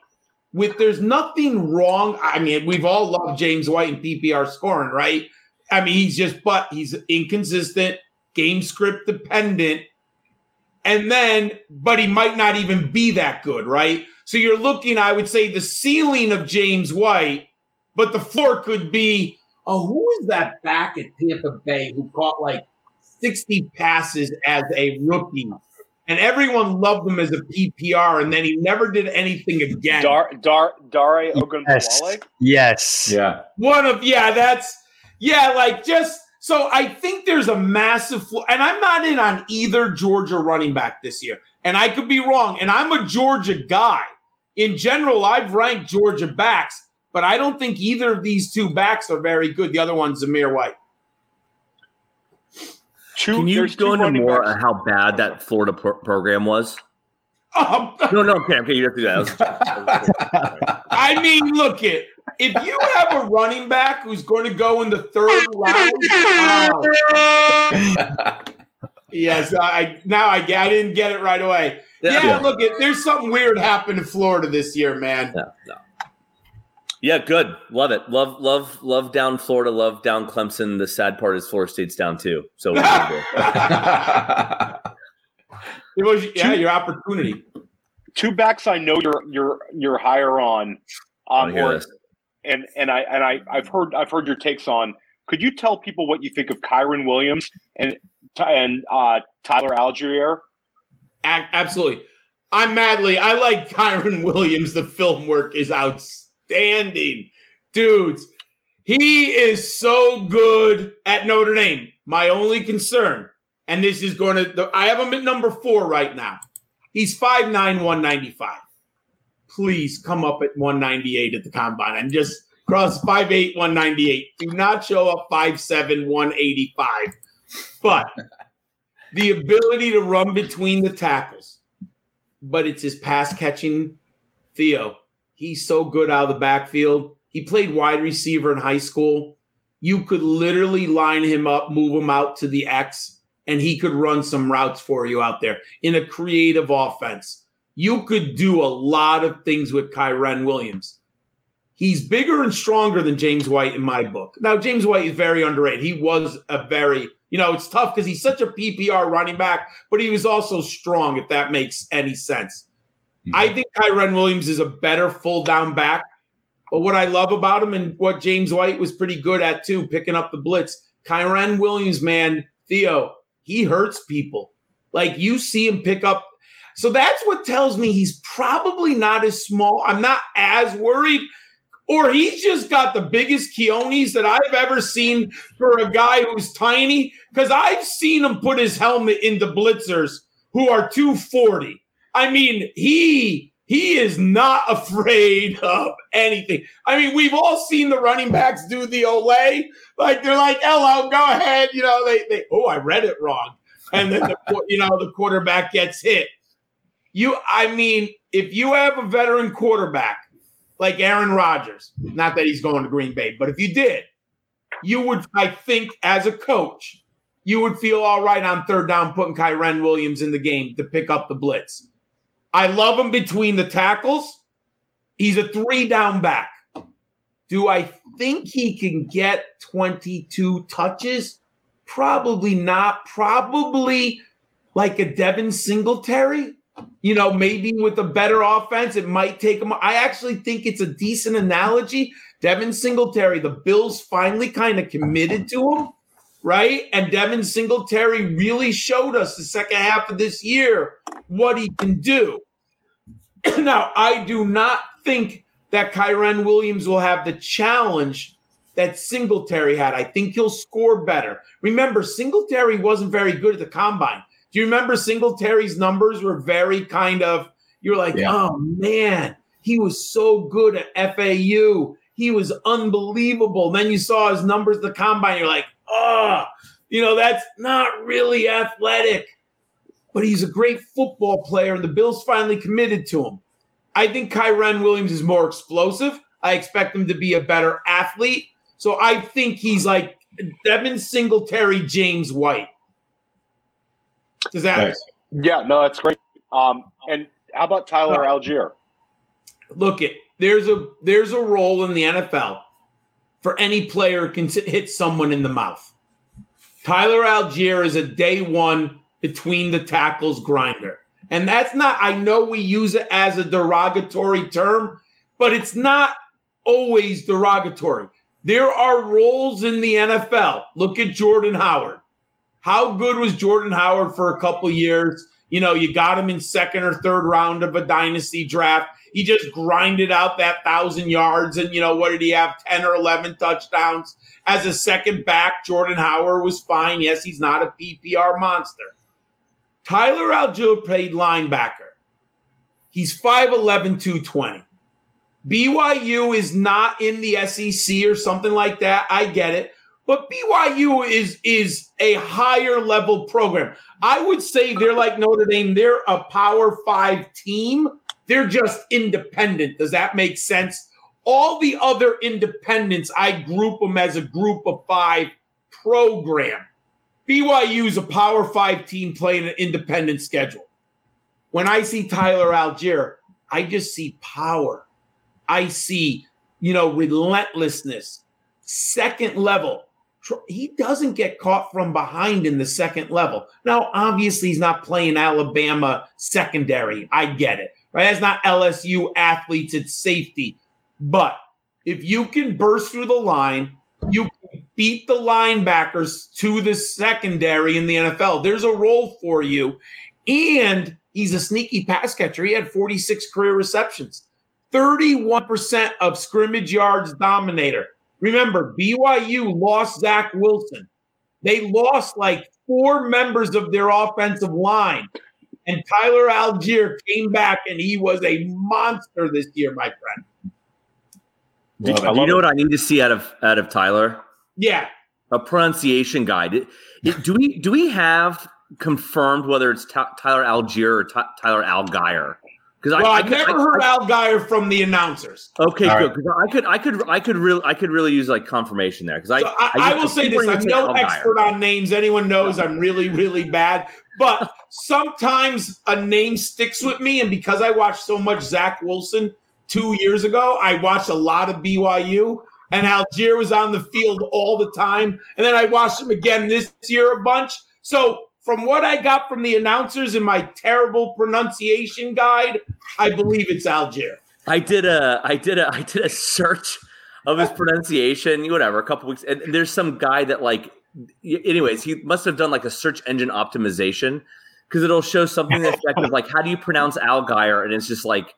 S1: With there's nothing wrong. I mean, we've all loved James White and PPR scoring, right? I mean, he's just but he's inconsistent, game script dependent. And then, but he might not even be that good, right? So you're looking, I would say, the ceiling of James White, but the floor could be, oh, who is that back at Tampa Bay who caught like 60 passes as a rookie? And everyone loved him as a PPR, and then he never did anything again.
S3: Dar Dar Dare
S2: yes, yes,
S5: Yeah.
S1: One of yeah, that's yeah, like just so I think there's a massive flaw, and I'm not in on either Georgia running back this year, and I could be wrong, and I'm a Georgia guy. In general, I've ranked Georgia backs, but I don't think either of these two backs are very good. The other one's Zamir White.
S3: Two,
S4: Can you go into more
S3: backs.
S4: on how bad that Florida pro- program was?
S1: Um,
S4: No, no, okay, okay, you have to do that.
S1: I mean, look it. If you have a running back who's going to go in the third round, wow. yes, I now I, I didn't get it right away. Yeah,
S4: Yeah.
S1: look it. There's something weird happened in Florida this year, man.
S4: No, no. Yeah, good. Love it. Love, love, love down Florida. Love down Clemson. The sad part is Florida State's down too. So what are you gonna do?
S1: It was yeah, your opportunity.
S3: two backs I know you're you're you're higher on.
S4: I
S3: Um, or-
S4: this.
S3: and and I and I I've heard I've heard your takes on. Could you tell people what you think of Kyren Williams and and uh, Tyler Allgeier?
S1: A- absolutely. I'm madly. I like Kyren Williams. The film work is outstanding. Dudes, he is so good at Notre Dame. My only concern, and this is going to, I have him at number four right now. He's 5'9, 195. Please come up at 198 at the combine. I'm just cross 5'8, 198. Do not show up 5'7, 185. But the ability to run between the tackles, but it's his pass catching. Theo, he's so good out of the backfield. He played wide receiver in high school. You could literally line him up, move him out to the X, and he could run some routes for you out there in a creative offense. You could do a lot of things with Kyren Williams. He's bigger and stronger than James White in my book. Now, James White is very underrated. He was a very, you know, it's tough because he's such a PPR running back, but he was also strong, if that makes any sense. Mm-hmm. I think Kyren Williams is a better full down back. But what I love about him and what James White was pretty good at too, picking up the blitz. Kyren Williams, man, Theo, he hurts people. Like you see him pick up. So that's what tells me he's probably not as small. I'm not as worried. Or he's just got the biggest Keonis that I've ever seen for a guy who's tiny. Because I've seen him put his helmet into blitzers who are 240. I mean, he he is not afraid of anything. I mean, we've all seen the running backs do the Olay. Like they're like, hello, go ahead. You know, they they oh, I read it wrong. And then the you know, the quarterback gets hit. You I mean, if you have a veteran quarterback like Aaron Rodgers, not that he's going to Green Bay, but if you did, you would, I think, as a coach, you would feel all right on third down putting Kyren Williams in the game to pick up the blitz. I love him between the tackles. He's a three down back. Do I think he can get 22 touches? Probably not. Probably like a Devin Singletary. You know, maybe with a better offense, it might take him. I actually think it's a decent analogy. Devin Singletary, the Bills finally kind of committed to him, right? And Devin Singletary really showed us the second half of this year what he can do. now, I do not think that Kyren Williams will have the challenge that Singletary had. I think he'll score better. Remember, Singletary wasn't very good at the combine. Do you remember Singletary's numbers were very kind of, you're like, yeah. oh man, he was so good at FAU. He was unbelievable. Then you saw his numbers the combine. You're like, oh, you know, that's not really athletic, but he's a great football player, and the Bills finally committed to him. I think Kyren Williams is more explosive. I expect him to be a better athlete. So I think he's like Devin Singletary, James White. Does that? Nice.
S3: Yeah, no, that's great. Um, and how about Tyler Allgeier?
S1: Look, it there's a there's a role in the NFL for any player can hit someone in the mouth. Tyler Allgeier is a day one between the tackles grinder. And that's not, I know we use it as a derogatory term, but it's not always derogatory. There are roles in the NFL. Look at Jordan Howard. How good was Jordan Howard for a couple years? You know, you got him in second or third round of a dynasty draft. He just grinded out that thousand yards. And, you know, what did he have? 10 or 11 touchdowns. As a second back, Jordan Howard was fine. Yes, he's not a PPR monster. Tyler Allgeier played linebacker. He's 5'11, 220. BYU is not in the SEC or something like that. I get it. But BYU is is a higher level program. I would say they're like Notre Dame. They're a Power Five team. They're just independent. Does that make sense? All the other independents, I group them as a group of five program. BYU is a Power Five team playing an independent schedule. When I see Tyler Allgeier, I just see power. I see, you know, relentlessness, second level he doesn't get caught from behind in the second level. Now, obviously, he's not playing Alabama secondary. I get it, right? That's not LSU athletes, it's safety. But if you can burst through the line, you beat the linebackers to the secondary in the NFL. There's a role for you. And he's a sneaky pass catcher. He had 46 career receptions, 31% of scrimmage yards dominator. Remember, BYU lost Zach Wilson. They lost like four members of their offensive line. And Tyler Allgeier came back and he was a monster this year, my friend.
S4: Did, do you know it. what I need to see out of out of Tyler?
S1: Yeah.
S4: A pronunciation guide. do we do we have confirmed whether it's Tyler Algier or Tyler Allgeier?
S1: Because well, I, I, never I, heard I, Allgeier from the announcers.
S4: Okay, All good. Because right. I could, I could, I could really, I could really use like confirmation there. Because I,
S1: so I, will say this: I'm no expert on names. Anyone knows I'm really, really bad. But sometimes a name sticks with me, and because I watched so much Zach Wilson two years ago, I watched a lot of BYU, and Algier was on the field all the time. And then I watched him again this year a bunch. So from what I got from the announcers in my terrible pronunciation guide, I believe it's Algier.
S4: I did a I did a I did a search of his pronunciation, whatever, a couple weeks, and there's some guy that like, anyways, he must have done like a search engine optimization because it'll show something effective like how do you pronounce Allgeier, and it's just like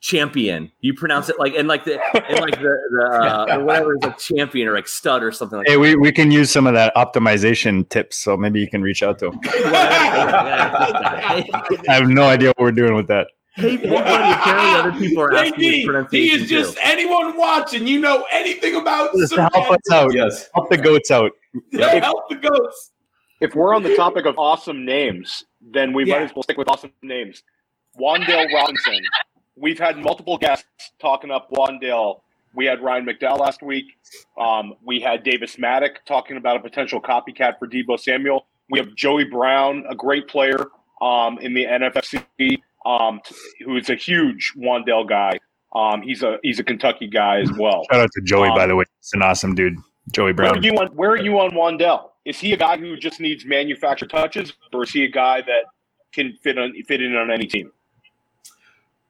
S4: champion. You pronounce it like and like the and like the, the uh, whatever is like champion or like stud or something like
S2: Hey,
S4: that.
S2: we, we can use some of that optimization tips, so maybe you can reach out to him. I have no idea what we're doing with that.
S4: Hey, hey, buddy, apparently other people are
S1: Hey,
S4: asking his
S1: D, he is just
S4: too.
S1: anyone watching. You know anything about
S2: Just help us out.
S5: Yes.
S2: Help the goats out.
S1: Andrew, help the goats.
S3: If we're on the topic of awesome names, then we
S1: Yeah.
S3: might as well stick with awesome names. Wan'Dale Robinson. We've had multiple guests talking up Wan'Dale. We had Ryan McDowell last week. Um, we had Davis Mattek talking about a potential copycat for Deebo Samuel. We have Joey Brown, a great player um, in the NFFC, um, who is a huge Wandale guy. Um, he's a he's a Kentucky guy as well.
S2: Shout out to Joey,
S3: Um,
S2: by the way. He's an awesome dude. Joey
S3: Where are
S2: Brown.
S3: you on? Where are you on Wan'Dale? Is he a guy who just needs manufactured touches, or is he a guy that can fit on fit in on any team?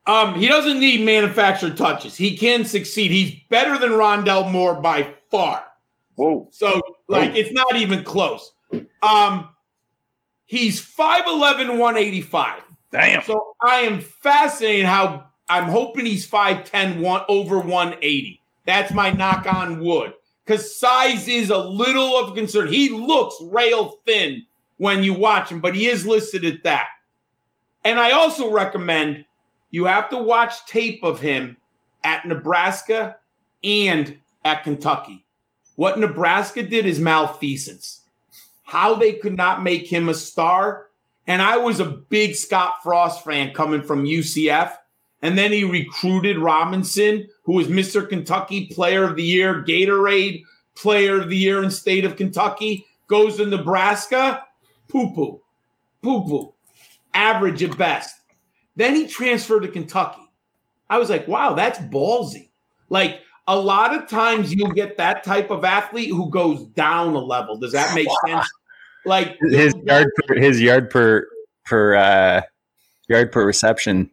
S1: Um, he doesn't need manufactured touches. He can succeed. He's better than Rondale Moore by far.
S3: Whoa!
S1: So, like, it's not even close. Um, he's 5'11, 185.
S2: Damn.
S1: So I am fascinated how I'm hoping he's 5'10, one, over 180. That's my knock on wood. Because size is a little of a concern. He looks rail thin when you watch him, but he is listed at that. And I also recommend you have to watch tape of him at Nebraska and at Kentucky. What Nebraska did is malfeasance. How they could not make him a star. And I was a big Scott Frost fan coming from UCF. And then he recruited Robinson, who was Mr. Kentucky Player of the Year, Gatorade Player of the Year in state of Kentucky, goes to Nebraska, poo poo, poo poo, average at best. Then he transferred to Kentucky. I was like, wow, that's ballsy. Like a lot of times you'll get that type of athlete who goes down a level. Does that make sense? Like
S2: His yard per, his yard per per uh, yard per reception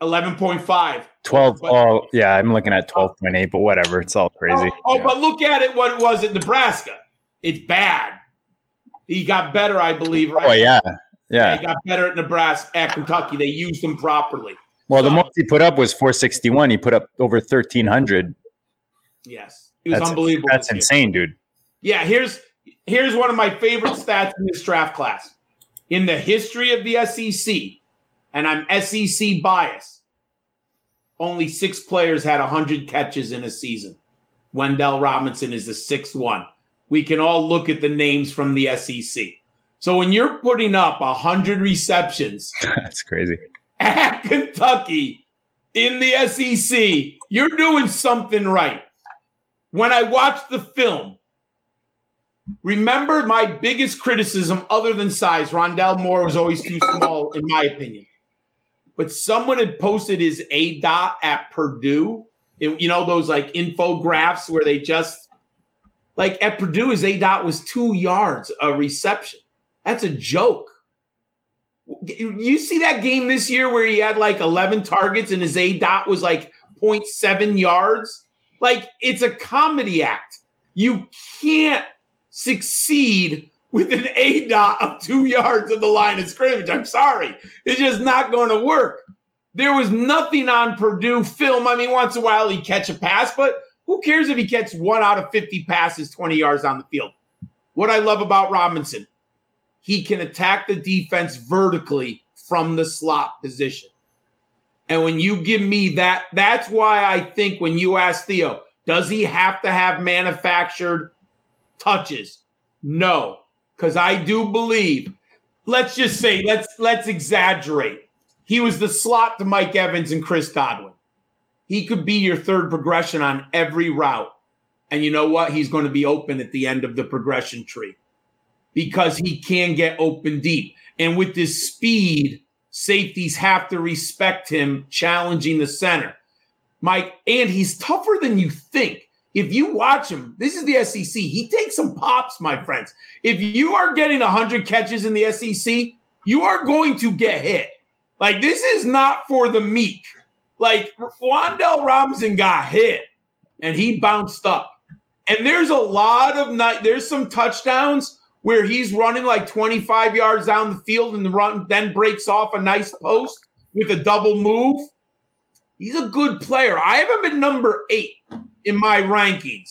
S1: 11.5.
S2: twelve.
S1: But-
S2: Oh yeah, I'm looking at twelve point eight, but whatever. It's all crazy.
S1: Oh, oh, but look at it what it was at Nebraska. It's bad. He got better, I believe, right?
S2: Oh yeah, Yeah.
S1: got better at Nebraska, at Kentucky. They used him properly.
S2: Well, the most he put up was 461. He put up over 1300.
S1: Yes. He was
S2: That's
S1: unbelievable.
S2: That's insane, dude.
S1: Yeah, here's here's one of my favorite stats in this draft class. In the history of the SEC, and I'm SEC biased, only six players had 100 catches in a season. Wan'Dale Robinson is the sixth one. We can all look at the names from the SEC. So when you're putting up 100 receptions
S2: That's crazy.
S1: at Kentucky in the SEC, you're doing something right. When I watched the film, remember my biggest criticism, other than size, Rondale Moore was always too small, in my opinion. But someone had posted his aDOT at Purdue. It- you know, those like infographs where they just like at Purdue, his aDOT was two yards a reception. That's a joke. You see that game this year where he had like 11 targets and his aDOT was like 0.7 yards? Like it's a comedy act. You can't succeed with an aDOT of two yards of the line of scrimmage. I'm sorry. It's just not going to work. There was nothing on Purdue film. I mean, once in a while he'd catch a pass, but who cares if he gets one out of 50 passes 20 yards on the field? What I love about Robinson, he can attack the defense vertically from the slot position. And when you give me that, that's why I think when you ask Theo, does he have to have manufactured touches? No, because I do believe, let's just say, let's let's exaggerate. He was the slot to Mike Evans and Chris Godwin. He could be your third progression on every route. And you know what? He's going to be open at the end of the progression tree because he can get open deep. And with this speed, safeties have to respect him challenging the center. Mike, and he's tougher than you think. If you watch him, this is the SEC. He takes some pops, my friends. If you are getting 100 catches in the SEC, you are going to get hit. Like, this is not for the meek. Like, Wan'Dale Robinson got hit and he bounced up. And there's a lot of night, there's some touchdowns where he's running like 25 yards down the field and the run then breaks off a nice post with a double move. He's a good player. I have him at number eight in my rankings.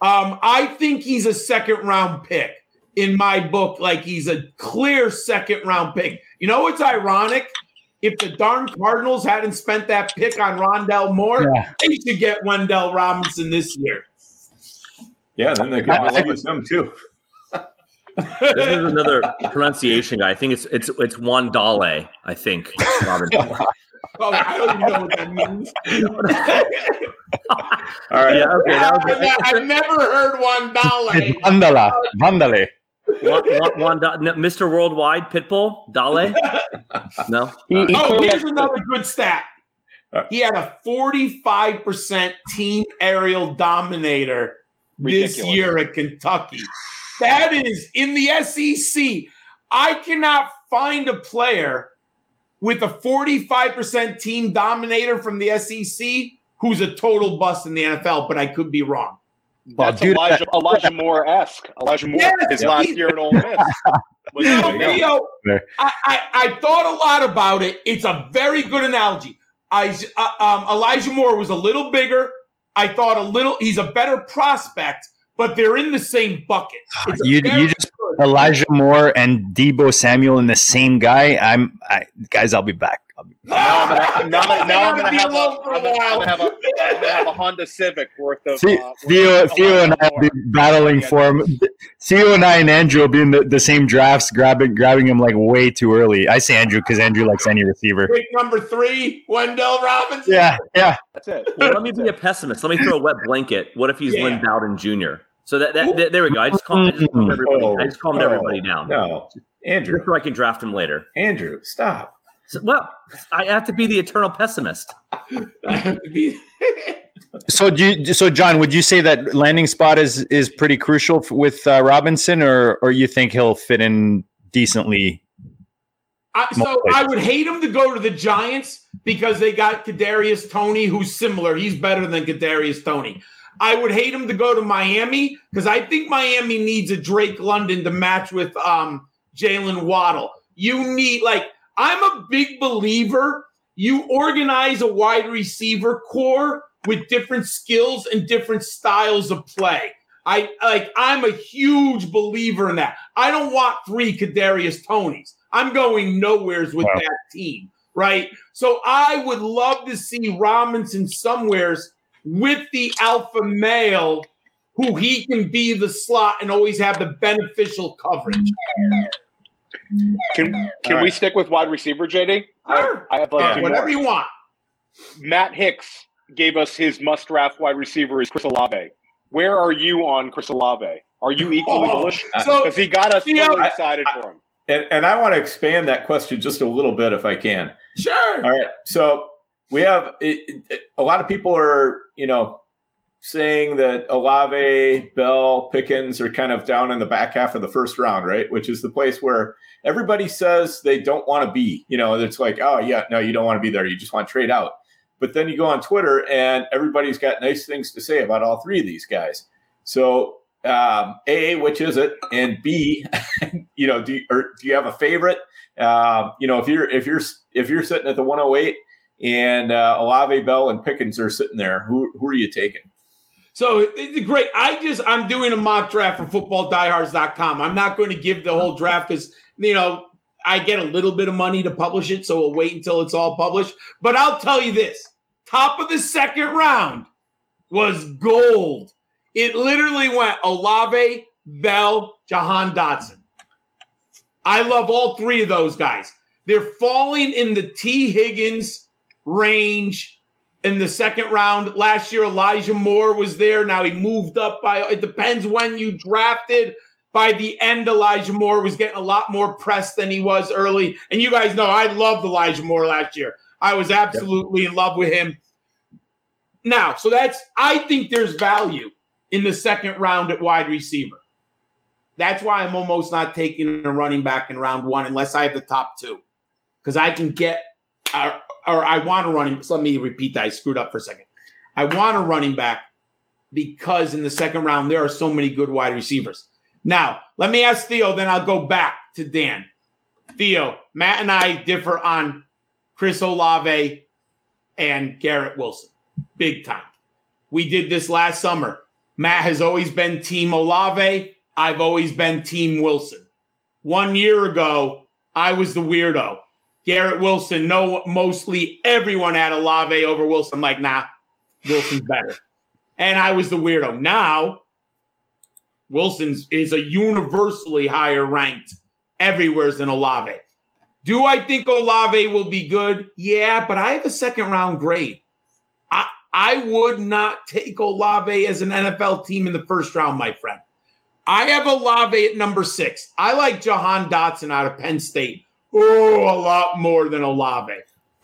S1: Um, I think he's a second round pick in my book. Like he's a clear second round pick. You know what's ironic? If the darn Cardinals hadn't spent that pick on Rondale Moore,
S2: Yeah.
S1: they should get Wan'Dale Robinson this year.
S5: Yeah, then they could use them too.
S4: This is another pronunciation guy. I think it's it's it's Wan'Dale. I think. Robin.
S1: Oh, I don't even know what that means.
S5: All right.
S4: yeah. Okay.
S1: I've, I've never heard one dollar.
S2: It's Vandala. Vandale.
S4: One, one, one, da- no, Mr. Worldwide Pitbull Dale. No.
S3: He, he
S1: Oh, here's
S3: has-
S1: another good stat. Uh, he had a 45% team aerial dominator this year at Kentucky. That is in the SEC. I cannot find a player with a 45% team dominator from the SEC who's a total bust in the NFL, but I could be wrong.
S2: Well,
S3: That's
S2: dude,
S3: Elijah, Elijah Moore esque. Elijah Moore,
S1: Yes,
S3: his last year at Ole Miss. Was-
S1: You know,
S5: There you go.
S1: Theo,
S2: Yeah.
S1: I, I, I thought a lot about it. It's a very good analogy. I, uh, um, Elijah Moore was a little bigger. I thought a little. He's a better prospect, but they're in the same bucket. Ah,
S2: you you just Elijah Moore and Deebo Samuel in the same guy. I'm I, guys. I'll be back. I'll be,
S3: now I'm gonna, now,
S1: They're
S3: now I'm
S1: gonna
S3: gonna
S1: be
S3: have a,
S1: alone for a
S3: I'm I'm gonna have a, I'm gonna have a Honda Civic worth of.
S2: See,
S3: uh,
S2: Theo, Theo and I will be
S3: Moore.
S2: battling for him. Theo and I and Andrew will be in the, the same drafts, grabbing grabbing him like way too early. I say Andrew because Andrew likes any receiver.
S1: Pick number three, Wan'Dale Robinson.
S2: Yeah, yeah.
S3: That's it.
S4: Well, let me be a pessimist. Let me throw a wet blanket. What if he's
S1: Yeah.
S4: Lynn Bowden Jr.? So that, that, that- there we go. I just calmed, I just calmed everybody. I just calmed
S5: Oh,
S4: everybody down.
S5: No, Andrew.
S4: Just so I can draft him later.
S5: Andrew, stop.
S4: So, well, I have to be the eternal pessimist.
S2: So do you, so John, would you say that landing spot is is pretty crucial f- with uh, Robinson, or or you think he'll fit in decently?
S1: I, so I would hate him to go to the Giants because they got Kadarius Toney, who's similar. He's better than Kadarius Toney. I would hate him to go to Miami because I think Miami needs a Drake London to match with um, Jaylen Waddle. You need like I'm a big believer. You organize a wide receiver core with different skills and different styles of play. I like I'm a huge believer in that. I don't want three Kadarius Toneys. I'm going nowheres with
S2: Wow.
S1: that team, right? So I would love to see Robinson somewheres with the alpha male who he can be the slot and always have the beneficial coverage.
S3: Can can
S5: All
S3: we stick with wide receiver, JD?
S1: Sure.
S3: I, I have like two
S1: whatever
S3: more.
S1: you want.
S3: Matt Hicks gave us his must draft wide receiver is Chris Olave. Where are you on Chris Olave? Are you equally
S1: Oh,
S3: bullish?
S1: So
S3: he got us
S1: Theo,
S3: really
S5: I-
S3: excited for him.
S5: And, and I want to expand that question just a little bit if I can.
S1: sure.
S5: All right. So we have it, it- a lot of people are, you know, saying that Olave, Bell, Pickens are kind of down in the back half of the first round, right? Which is the place where everybody says they don't want to be. You know, it's like, oh yeah, no, you don't want to be there. You just want to trade out. But then you go on Twitter and everybody's got nice things to say about all three of these guys. So um, A, which is it? And B, you know, do you, or do you have a favorite? Um, you know, if you're if you're if you're sitting at the 108 and uh, Olave Bell and Pickens are sitting there, who who are you taking?
S1: So it's great. I just I'm doing a mock draft for footballdiehards.com. I'm not going to give the whole draft because you know I get a little bit of money to publish it, so we'll wait until it's all published. But I'll tell you this: top of the second round was gold. It literally went Olave, Bell, Jahan Dotson. I love all three of those guys. They're falling in the Tee Higgins range in the second round. Last year, Elijah Moore was there. Now he moved up by, it depends when you drafted. By the end, Elijah Moore was getting a lot more press than he was early. And you guys know I loved Elijah Moore last year. I was absolutely in love with him. Now, so that's, I think there's value in the second round at wide receiver. That's why I'm almost not taking a running back in round one unless I have the top two. Because I can get, or, or I want a running. So let me repeat that. I screwed up for a second. I want a running back because in the second round, there are so many good wide receivers. Now, let me ask Theo, then I'll go back to Dan. Theo, Matt and I differ on Chris Olave and Garrett Wilson, big time. We did this last summer. Matt has always been Team Olave. I've always been Team Wilson. One year ago, I was the weirdo. Garrett Wilson, no, mostly everyone had Olave over Wilson. I'm like, nah, Wilson's better. And I was the weirdo. Now, Wilson's is a universally higher ranked everywhere than Olave. Do I think Olave will be good? Yeah, but I have a second round grade. I I would not take Olave as an NFL team in the first round, my friend. I have Olave at number six. I like Jahan Dotson out of Penn State. Oh, a lot more than Olave.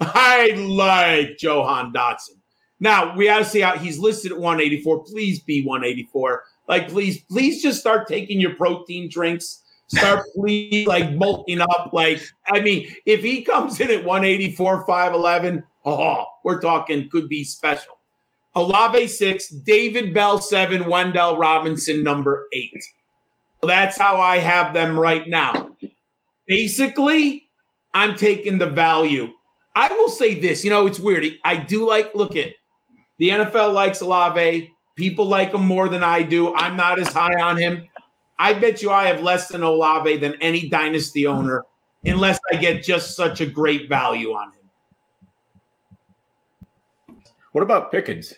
S1: I like Jahan Dotson. Now we got to see how he's listed at 184. Please be 184. Like, please, please just start taking your protein drinks. Start please like bulking up. Like, I mean, if he comes in at 184, 511, oh, we're talking could be special. Olave six, David Bell seven, Wan'Dale Robinson number eight. That's how I have them right now. Basically, I'm taking the value. I will say this, you know, it's weird. I do like look at the NFL likes Olave. People like him more than I do. I'm not as high on him. I bet you I have less than Olave than any dynasty owner, unless I get just such a great value on him.
S5: What about Pickens?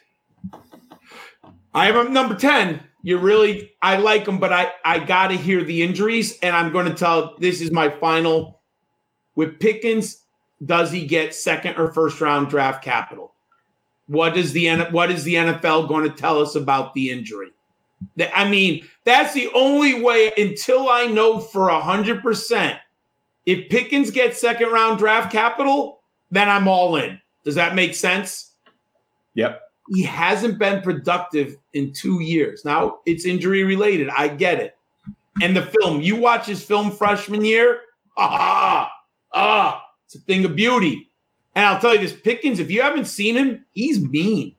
S1: I have him number 10. You really, I like him, but I, I got to hear the injuries. And I'm going to tell this is my final. With Pickens, does he get second or first round draft capital? What is the what is the NFL going to tell us about the injury? I mean, that's the only way until I know for hundred percent. If Pickens gets second round draft capital, then I'm all in. Does that make sense?
S5: Yep.
S1: He hasn't been productive in two years. Now it's injury related. I get it. And the film, you watch his film freshman year, ah, ah, it's a thing of beauty. And I'll tell you this, Pickens, if you haven't seen him, he's mean.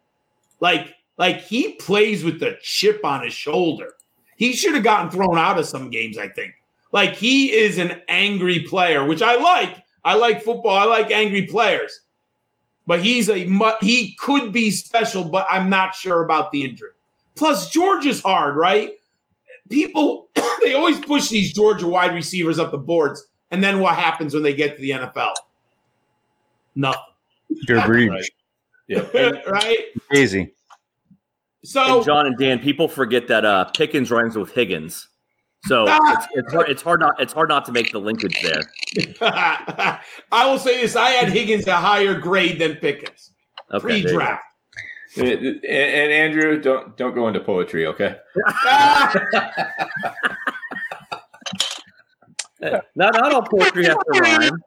S1: Like, like he plays with the chip on his shoulder. He should have gotten thrown out of some games, I think. Like he is an angry player, which I like. I like football. I like angry players. But he's a he could be special, but I'm not sure about the injury. Plus, Georgia's hard, right? People they always push these Georgia wide receivers up the boards, and then what happens when they get to the NFL? Nothing.
S2: Drew Brees.
S5: Right. Yeah.
S1: right?
S2: Crazy.
S1: So
S4: And John and Dan, people forget that uh, Pickens rhymes with Higgins, so
S1: Ah!
S4: it's, it's hard. It's hard not. It's hard not to make the linkage there.
S1: I will say this: I had Higgins a higher grade than Pickens
S4: Okay, there you go.
S1: pre-draft.
S5: and, and Andrew, don't don't go into poetry, okay?
S4: Not not all poetry has to rhyme.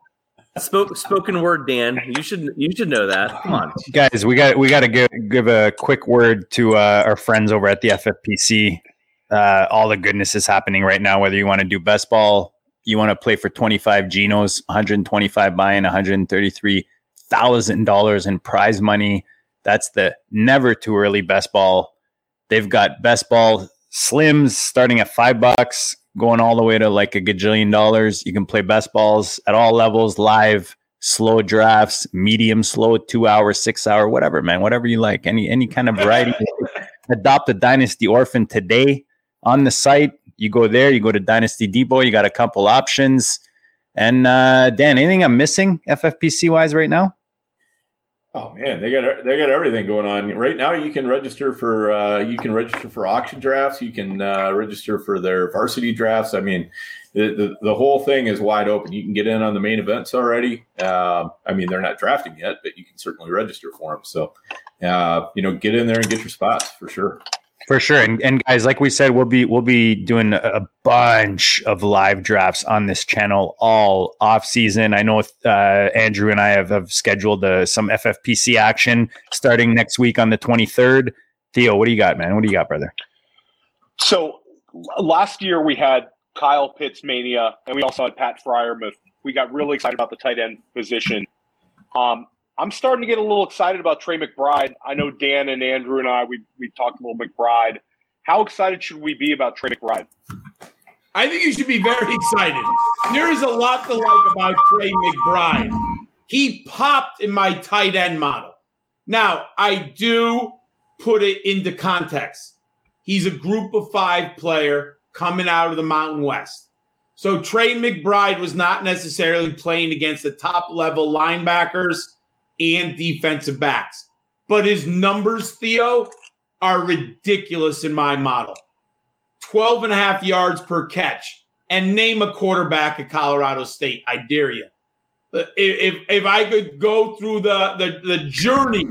S4: Spoke, spoken word, Dan. You should you should know that. Come on.
S2: guys we got we got to give, give a quick word to uh, our friends over at the ffpc uh, all the goodness is happening right now whether you want to do best ball you want to play for 25 genos 125 buy-in $133000 in prize money that's the never too early best ball they've got best ball slims starting at five bucks going all the way to like a gajillion dollars you can play best balls at all levels live slow drafts, medium slow, two hour, six hour, whatever, man, whatever you like. Any any kind of variety. Adopt a Dynasty Orphan today on the site. You go there, you go to Dynasty Depot, you got a couple options. And uh, Dan, anything I'm missing FFPC wise right now?
S5: Oh man, they got they got everything going on right now. You can register for uh, you can register for auction drafts. You can uh, register for their varsity drafts. I mean, the, the the whole thing is wide open. You can get in on the main events already. Uh, I mean, they're not drafting yet, but you can certainly register for them. So, uh, you know, get in there and get your spots for sure.
S2: For sure. And, and guys, like we said, we'll be we'll be doing a bunch of live drafts on this channel all off season. I know uh, Andrew and I have, have scheduled uh, some FFPC action starting next week on the 23rd. Theo, what do you got, man? What do you got, brother?
S3: So last year we had Kyle Pitts mania, and we also had Pat Freiermuth. We got really excited about the tight end position. Um, I'm starting to get a little excited about Trey McBride. I know Dan and Andrew and I we we talked a little McBride. How excited should we be about Trey McBride?
S1: I think you should be very excited. There is a lot to like about Trey McBride. He popped in my tight end model. Now, I do put it into context. He's a group of five player coming out of the Mountain West. So Trey McBride was not necessarily playing against the top level linebackers and defensive backs. But his numbers, Theo, are ridiculous in my model 12 and a half yards per catch. And name a quarterback at Colorado State. I dare you. If, if, I could go through the, the, the journey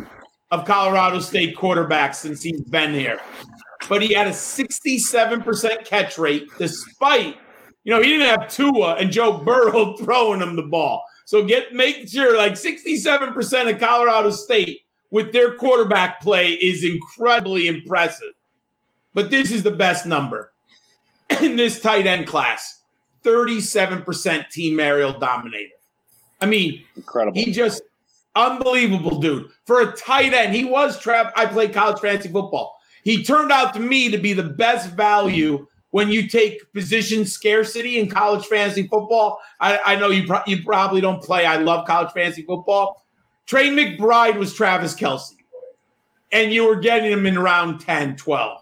S1: of Colorado State quarterbacks since he's been here, but he had a 67% catch rate despite, you know, he didn't have Tua and Joe Burrow throwing him the ball. So get make sure like 67% of Colorado State with their quarterback play is incredibly impressive. But this is the best number in this tight end class 37% team aerial dominator. I mean,
S3: Incredible.
S1: he just unbelievable, dude. For a tight end, he was trapped. I played college fantasy football. He turned out to me to be the best value when you take position scarcity in college fantasy football. I, I know you pro- you probably don't play. I love college fantasy football. Trey McBride was Travis Kelce, and you were getting him in round 10, 12.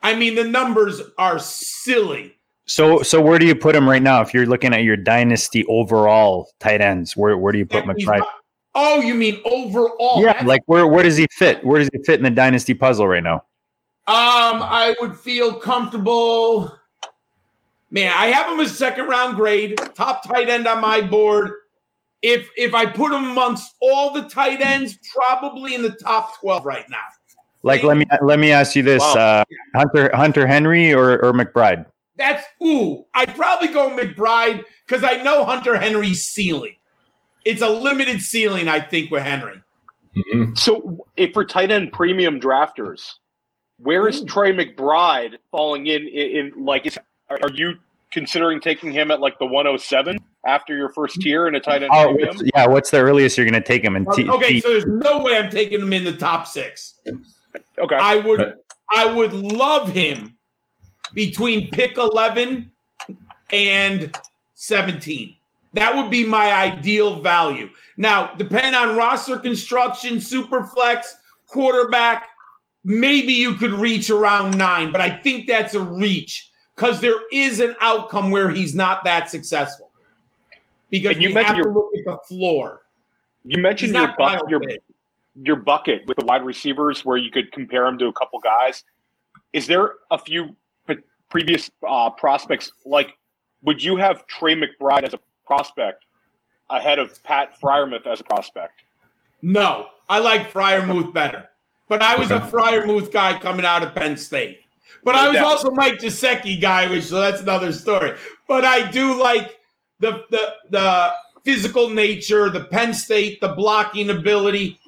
S1: I mean, the numbers are silly.
S2: So, so where do you put him right now? If you're looking at your dynasty overall tight ends, where where do you put McBride?
S1: Oh, you mean overall?
S2: Yeah,
S1: That's-
S2: like where where does he fit? Where does he fit in the dynasty puzzle right now?
S1: Um, I would feel comfortable. Man, I have him as second round grade, top tight end on my board. If if I put him amongst all the tight ends, probably in the top twelve right now.
S2: Like, let me let me ask you this:
S3: Wow.
S2: uh, Hunter Hunter Henry or or McBride?
S1: That's ooh. I'd probably go McBride because I know Hunter Henry's ceiling. It's a limited ceiling, I think, with Henry.
S5: Mhm.
S3: So, if for tight end premium drafters, where is hmm. Trey McBride falling in? In, in like, is, are, are you considering taking him at like the 107 after your first tier in a tight end
S2: Oh, what's, yeah. What's the earliest you're going to take him? And T-
S1: Okay,
S2: T-
S1: so there's no way I'm taking him in the top six.
S3: Okay,
S1: I would I would love him between pick 11 and 17. That would be my ideal value. Now, depending on roster construction, super flex, quarterback, maybe you could reach around nine, but I think that's a reach because there is an outcome where he's not that successful. Because
S3: And you
S1: have to
S3: your-
S1: look at the floor.
S3: you mentioned your buck, your your bucket with the wide receivers where you could compare him to a couple guys. Is there a few p- previous uh, prospects like? Would you have Trey McBride as a prospect ahead of Pat Freiermuth as a prospect?
S1: No, I like Freiermuth better. But I was a
S5: Okay.
S1: Freiermuth guy coming out of Penn State. But I was also Mike Gesicki guy, which so that's another story. But I do like the the the physical nature, the Penn State, the blocking ability,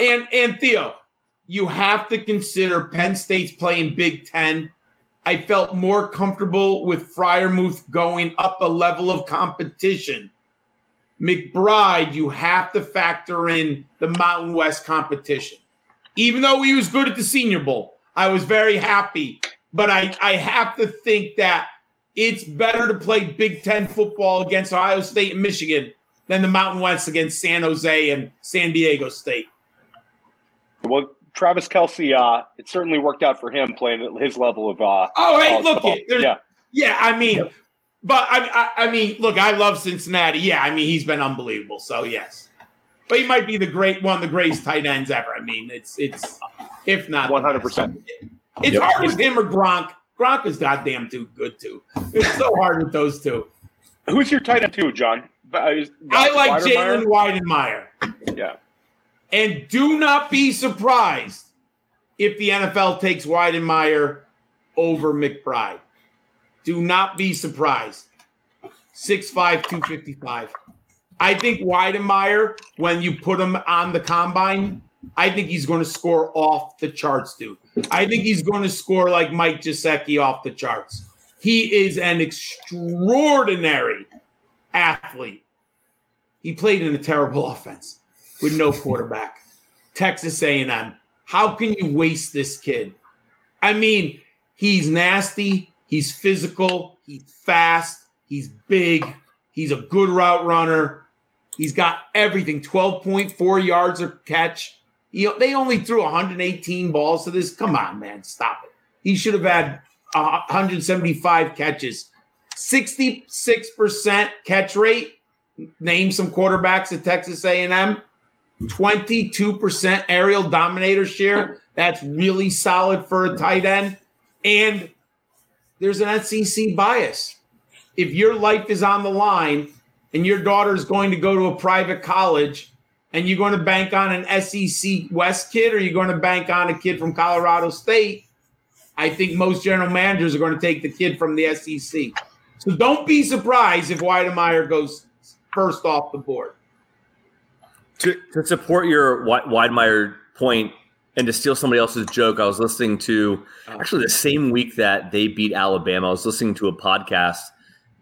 S1: and and Theo, you have to consider Penn State's playing Big Ten. I felt more comfortable with Freiermuth going up a level of competition. McBride, you have to factor in the Mountain West competition. Even though he was good at the Senior Bowl, I was very happy. But I, I have to think that it's better to play Big Ten football against Ohio State and Michigan than the Mountain West against San Jose and San Diego State.
S3: Well, Travis Kelce, uh, it certainly worked out for him playing at his level of. Uh,
S1: Oh, hey, look it.
S3: Yeah,
S1: Yeah, I mean, but I, I, I mean, look, I love Cincinnati. Yeah, I mean, he's been unbelievable. So yes, but he might be the great one of the greatest tight ends ever. I mean, it's it's if not
S3: one hundred percent.
S1: It's
S5: Yep.
S1: hard with him or Gronk. Gronk is goddamn too good too. It's so hard with those two.
S3: Who's your tight end too, John? Uh,
S1: I like? Jalen Wydermyer.
S3: Yeah.
S1: And do not be surprised if the NFL takes Wydermyer over McBride. Do not be surprised. 6'5, 255. I think Wydermyer, when you put him on the combine, I think he's going to score off the charts, dude. I think he's going to score like Mike Gesicki off the charts. He is an extraordinary athlete. He played in a terrible offense with no quarterback. Texas A&M. How can you waste this kid? I mean, he's nasty, he's physical, he's fast, he's big, he's a good route runner. He's got everything 12.4 yards a catch. Know, they only threw 118 balls to this. Come on, man, stop it. He should have had uh, 175 catches, 66% catch rate. Name some quarterbacks at Texas A&M. 22% aerial dominator share. That's really solid for a tight end. And there's an SEC bias. If your life is on the line and your daughter is going to go to a private college and you're going to bank on an SEC West kid or you're going to bank on a kid from Colorado State, I think most general managers are going to take the kid from the SEC. So don't be surprised if Wydermyer goes first off the board.
S4: To, to support your Wydermyer point and to steal somebody else's joke, I was listening to oh. actually the same week that they beat Alabama. I was listening to a podcast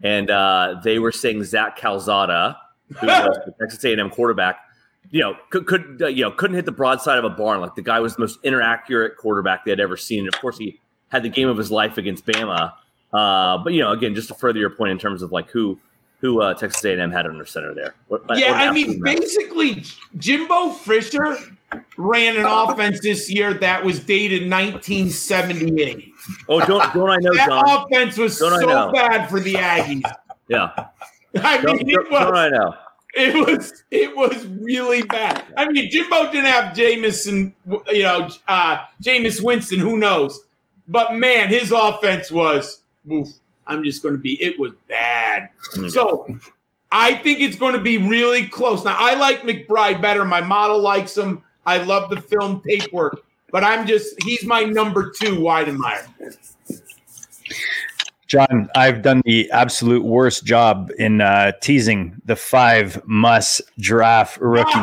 S4: and uh, they were saying Zach Calzada, who was the Texas A&M quarterback, you know, could, could uh, you know couldn't hit the broadside of a barn. Like the guy was the most inaccurate quarterback they had ever seen. And of course, he had the game of his life against Bama. Uh, but you know, again, just to further your point in terms of like who who uh, Texas A&M had under center there.
S1: What, yeah, I mean, basically, Jimbo Fisher ran an offense this year that was dated 1978.
S4: Oh, don't don't I know?
S1: that
S4: John?
S1: offense was don't so bad for the Aggies.
S4: Yeah,
S1: I mean,
S4: don't, don't, was, don't I know?
S1: It was it was really bad. I mean, Jimbo didn't have Jamison, you know, uh, Jameis Winston. Who knows? But man, his offense was. Oof, I'm just going to be. It was bad. Mm-hmm. So I think it's going to be really close. Now I like McBride better. My model likes him. I love the film tape work, but I'm just he's my number two Wydermyer.
S2: John, I've done the absolute worst job in uh, teasing the five must draft rookies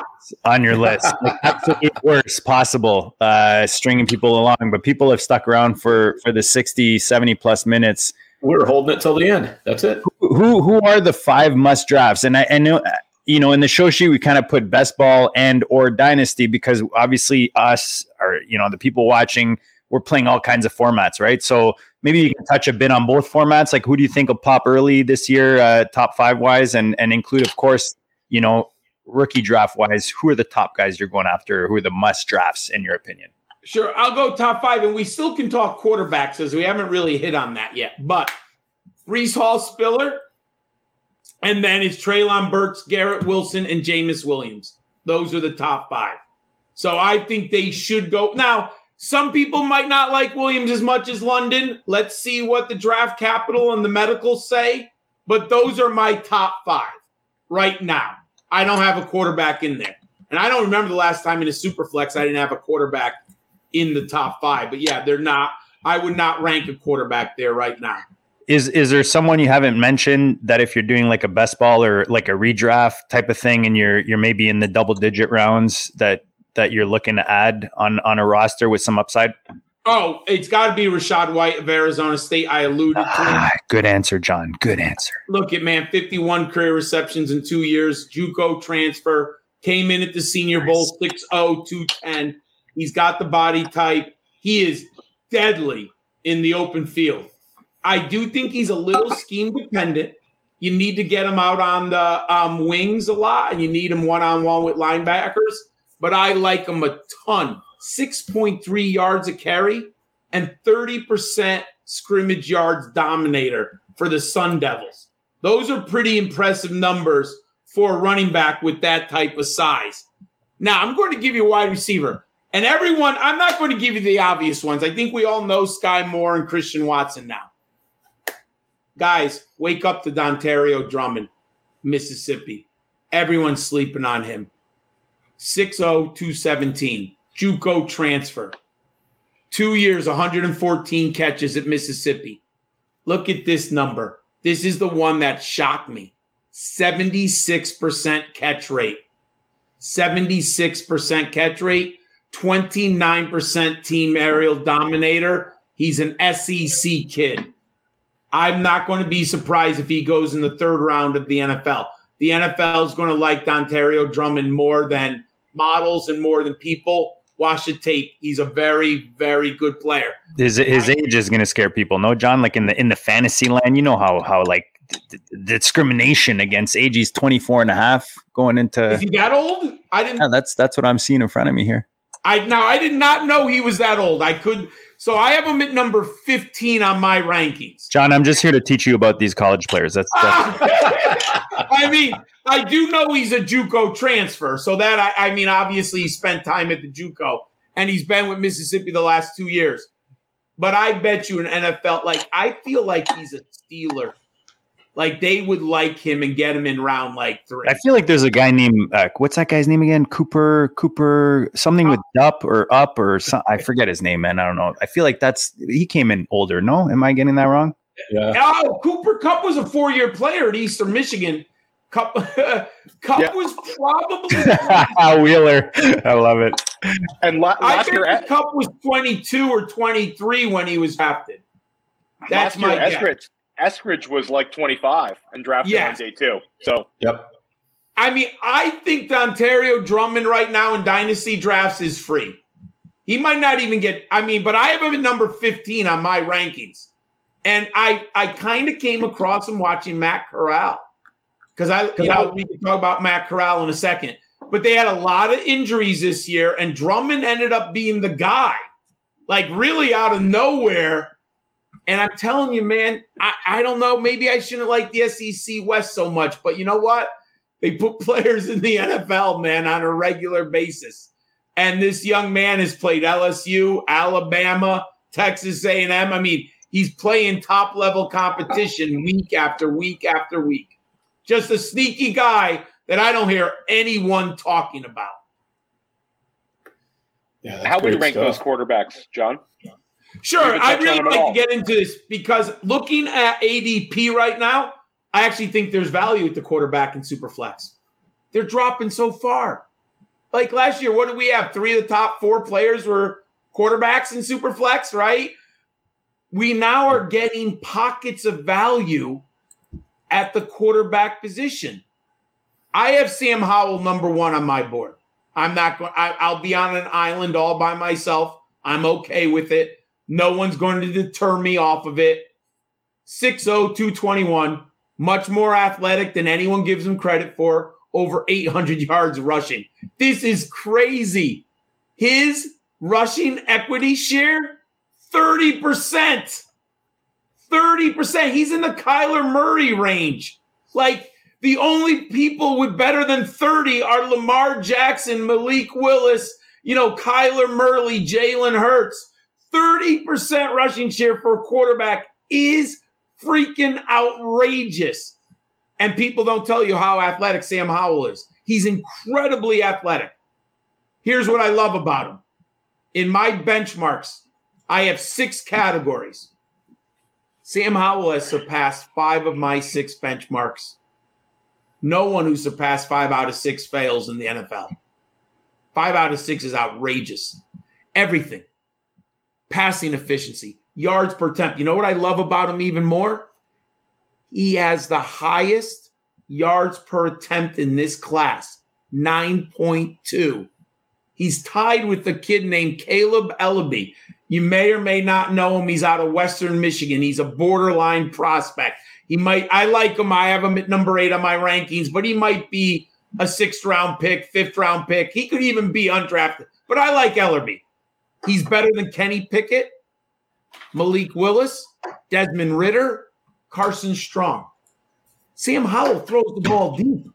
S2: ah! on your list. Like, absolute worst possible, uh, stringing people along. But people have stuck around for for the 60, 70 plus minutes.
S5: We're holding it till the end. That's it.
S2: Who who are the five must drafts? And I, I know you know in the show sheet we kind of put best ball and or dynasty because obviously us or you know the people watching we're playing all kinds of formats, right? So maybe you can touch a bit on both formats. Like, who do you think will pop early this year, uh, top five wise, and and include, of course, you know, rookie draft wise. Who are the top guys you're going after? Who are the must drafts in your opinion?
S1: Sure, I'll go top five, and we still can talk quarterbacks as we haven't really hit on that yet. But Breece Hall, Spiller, and then it's Treylon Burks, Garrett Wilson, and Jameson Williams. Those are the top five. So I think they should go now. Some people might not like Williams as much as London. Let's see what the draft capital and the medicals say. But those are my top five right now. I don't have a quarterback in there. And I don't remember the last time in a super flex I didn't have a quarterback in the top five. But yeah, they're not. I would not rank a quarterback there right now.
S2: Is is there someone you haven't mentioned that if you're doing like a best ball or like a redraft type of thing and you're you're maybe in the double digit rounds that that you're looking to add on on a roster with some upside?
S1: Oh, it's got to be Rachaad White of Arizona State. I alluded to. Ah,
S2: good answer, John. Good answer.
S1: Look at man, 51 career receptions in two years. JUCO transfer came in at the Senior Bowl 6'0", 210. He's got the body type. He is deadly in the open field. I do think he's a little scheme dependent. You need to get him out on the um, wings a lot, and you need him one on one with linebackers but I like him a ton. 6.3 yards a carry and 30% scrimmage yards dominator for the Sun Devils. Those are pretty impressive numbers for a running back with that type of size. Now, I'm going to give you a wide receiver. And everyone, I'm not going to give you the obvious ones. I think we all know Skyy Moore and Christian Watson now. Guys, wake up to Dontario Drummond, Mississippi. Everyone's sleeping on him. 60217. JUCO transfer. Two years, 114 catches at Mississippi. Look at this number. This is the one that shocked me 76% catch rate. 76% catch rate, 29% team aerial dominator. He's an SEC kid. I'm not going to be surprised if he goes in the third round of the NFL. The NFL is going to like Dontario Drummond more than models and more than people. Watch the tape. He's a very, very good player.
S2: His his age is going to scare people. No, John. Like in the in the fantasy land, you know how how like the, discrimination against age. He's 24 and a half going into.
S1: Is he that old? I didn't.
S2: Yeah, that's that's what I'm seeing in front of me here.
S1: I now I did not know he was that old. I could so I have him at number 15 on my rankings.
S2: John, I'm just here to teach you about these college players. That's, that's
S1: I mean, I do know he's a JUCO transfer, so that I, I mean, obviously he spent time at the JUCO and he's been with Mississippi the last two years. But I bet you an NFL, like I feel like he's a Steeler. Like they would like him and get him in round like three.
S2: I feel like there's a guy named uh, what's that guy's name again? Cooper Cooper something with up or up or some, I forget his name, man. I don't know. I feel like that's he came in older. No, am I getting that wrong?
S5: Yeah.
S1: Oh, Cooper Kupp was a four-year player at Eastern Michigan. Kupp, Kupp
S3: Yeah.
S1: was probably.
S2: Wheeler, I love it.
S3: And la-
S1: I
S3: last
S1: think
S3: year,
S1: Kupp was 22 or 23 when he was drafted. That's
S3: last year,
S1: my guess.
S3: Eskridge, Eskridge was like 25 and drafted
S1: Yeah.
S3: on day two. So
S5: Yep.
S1: I mean, I think Dontario Drummond right now in dynasty drafts is free. He might not even get. I mean, but I have him at number 15 on my rankings, and I I kind of came across him watching Matt Corral because I you know we can talk about Matt Corral in a second, but they had a lot of injuries this year, and Drummond ended up being the guy, like really out of nowhere. And I'm telling you, man, I, I don't know. Maybe I shouldn't like the SEC West so much, but you know what? They put players in the NFL, man, on a regular basis. And this young man has played LSU, Alabama, Texas A&M. I mean, he's playing top level competition week after week after week. Just a sneaky guy that I don't hear anyone talking about.
S5: Yeah.
S3: how would you rank
S5: stuff.
S3: those quarterbacks, John?
S1: Sure, I really
S3: on them at
S1: like
S3: all.
S1: to get into this because looking at ADP right now, I actually think there's value at the quarterback in Superflex. They're dropping so far. Like last year, what did we have? Three of the top four players were quarterbacks in Superflex, right? We now are getting pockets of value at the quarterback position. I have Sam Howell number one on my board. I'm not going. I'll be on an island all by myself. I'm okay with it. No one's going to deter me off of it. oh, 6'0, 221, much more athletic than anyone gives him credit for. Over 800 yards rushing. This is crazy. His rushing equity share 30%. 30%. He's in the Kyler Murray range. Like the only people with better than 30 are Lamar Jackson, Malik Willis, you know, Kyler Murray, Jalen Hurts. 30% rushing share for a quarterback is freaking outrageous. And people don't tell you how athletic Sam Howell is. He's incredibly athletic. Here's what I love about him. In my benchmarks, I have six categories. Sam Howell has surpassed five of my six benchmarks. No one who surpassed five out of six fails in the NFL. Five out of six is outrageous. Everything. Passing efficiency, yards per attempt. You know what I love about him even more? He has the highest yards per attempt in this class 9.2. He's tied with a kid named Kaleb Eleby. You may or may not know him. He's out of Western Michigan. He's a borderline prospect. He might, I like him. I have him at number eight on my rankings, but he might be a sixth round pick, fifth round pick. He could even be undrafted, but I like Eleby. He's better than Kenny Pickett, Malik Willis, Desmond Ridder, Carson Strong. Sam Howell throws the ball deep.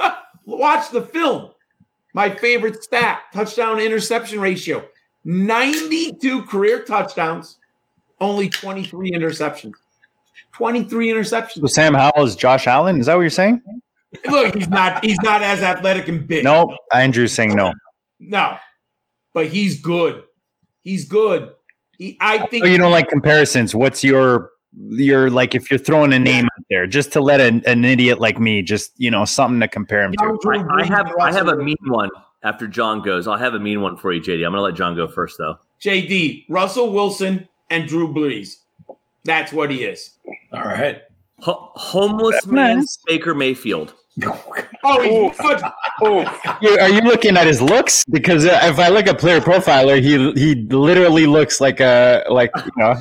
S1: Watch the film. My favorite stat touchdown interception ratio 92 career touchdowns, only 23 interceptions. 23 interceptions. So.
S2: Sam Howell is Josh Allen. Is that what you're saying?
S1: Look, he's not he's not as athletic and big.
S2: No, Andrew's saying no.
S1: No. But he's good. He's good. He, I think
S2: So you don't like comparisons. What's your your like if you're throwing a name out there just to let an, an idiot like me just you know something to compare him to?
S4: I, I have I have a mean one after John goes. I'll have a mean one for you, JD. I'm gonna let John go first though.
S1: JD, Russell Wilson, and Drew Brees. That's what he is.
S5: All right.
S4: Ho- homeless man. Baker Mayfield.
S1: Oh, he's good.
S3: Oh,
S2: Are you looking at his looks? Because uh, if I look at player profiler, he he literally looks like a like you know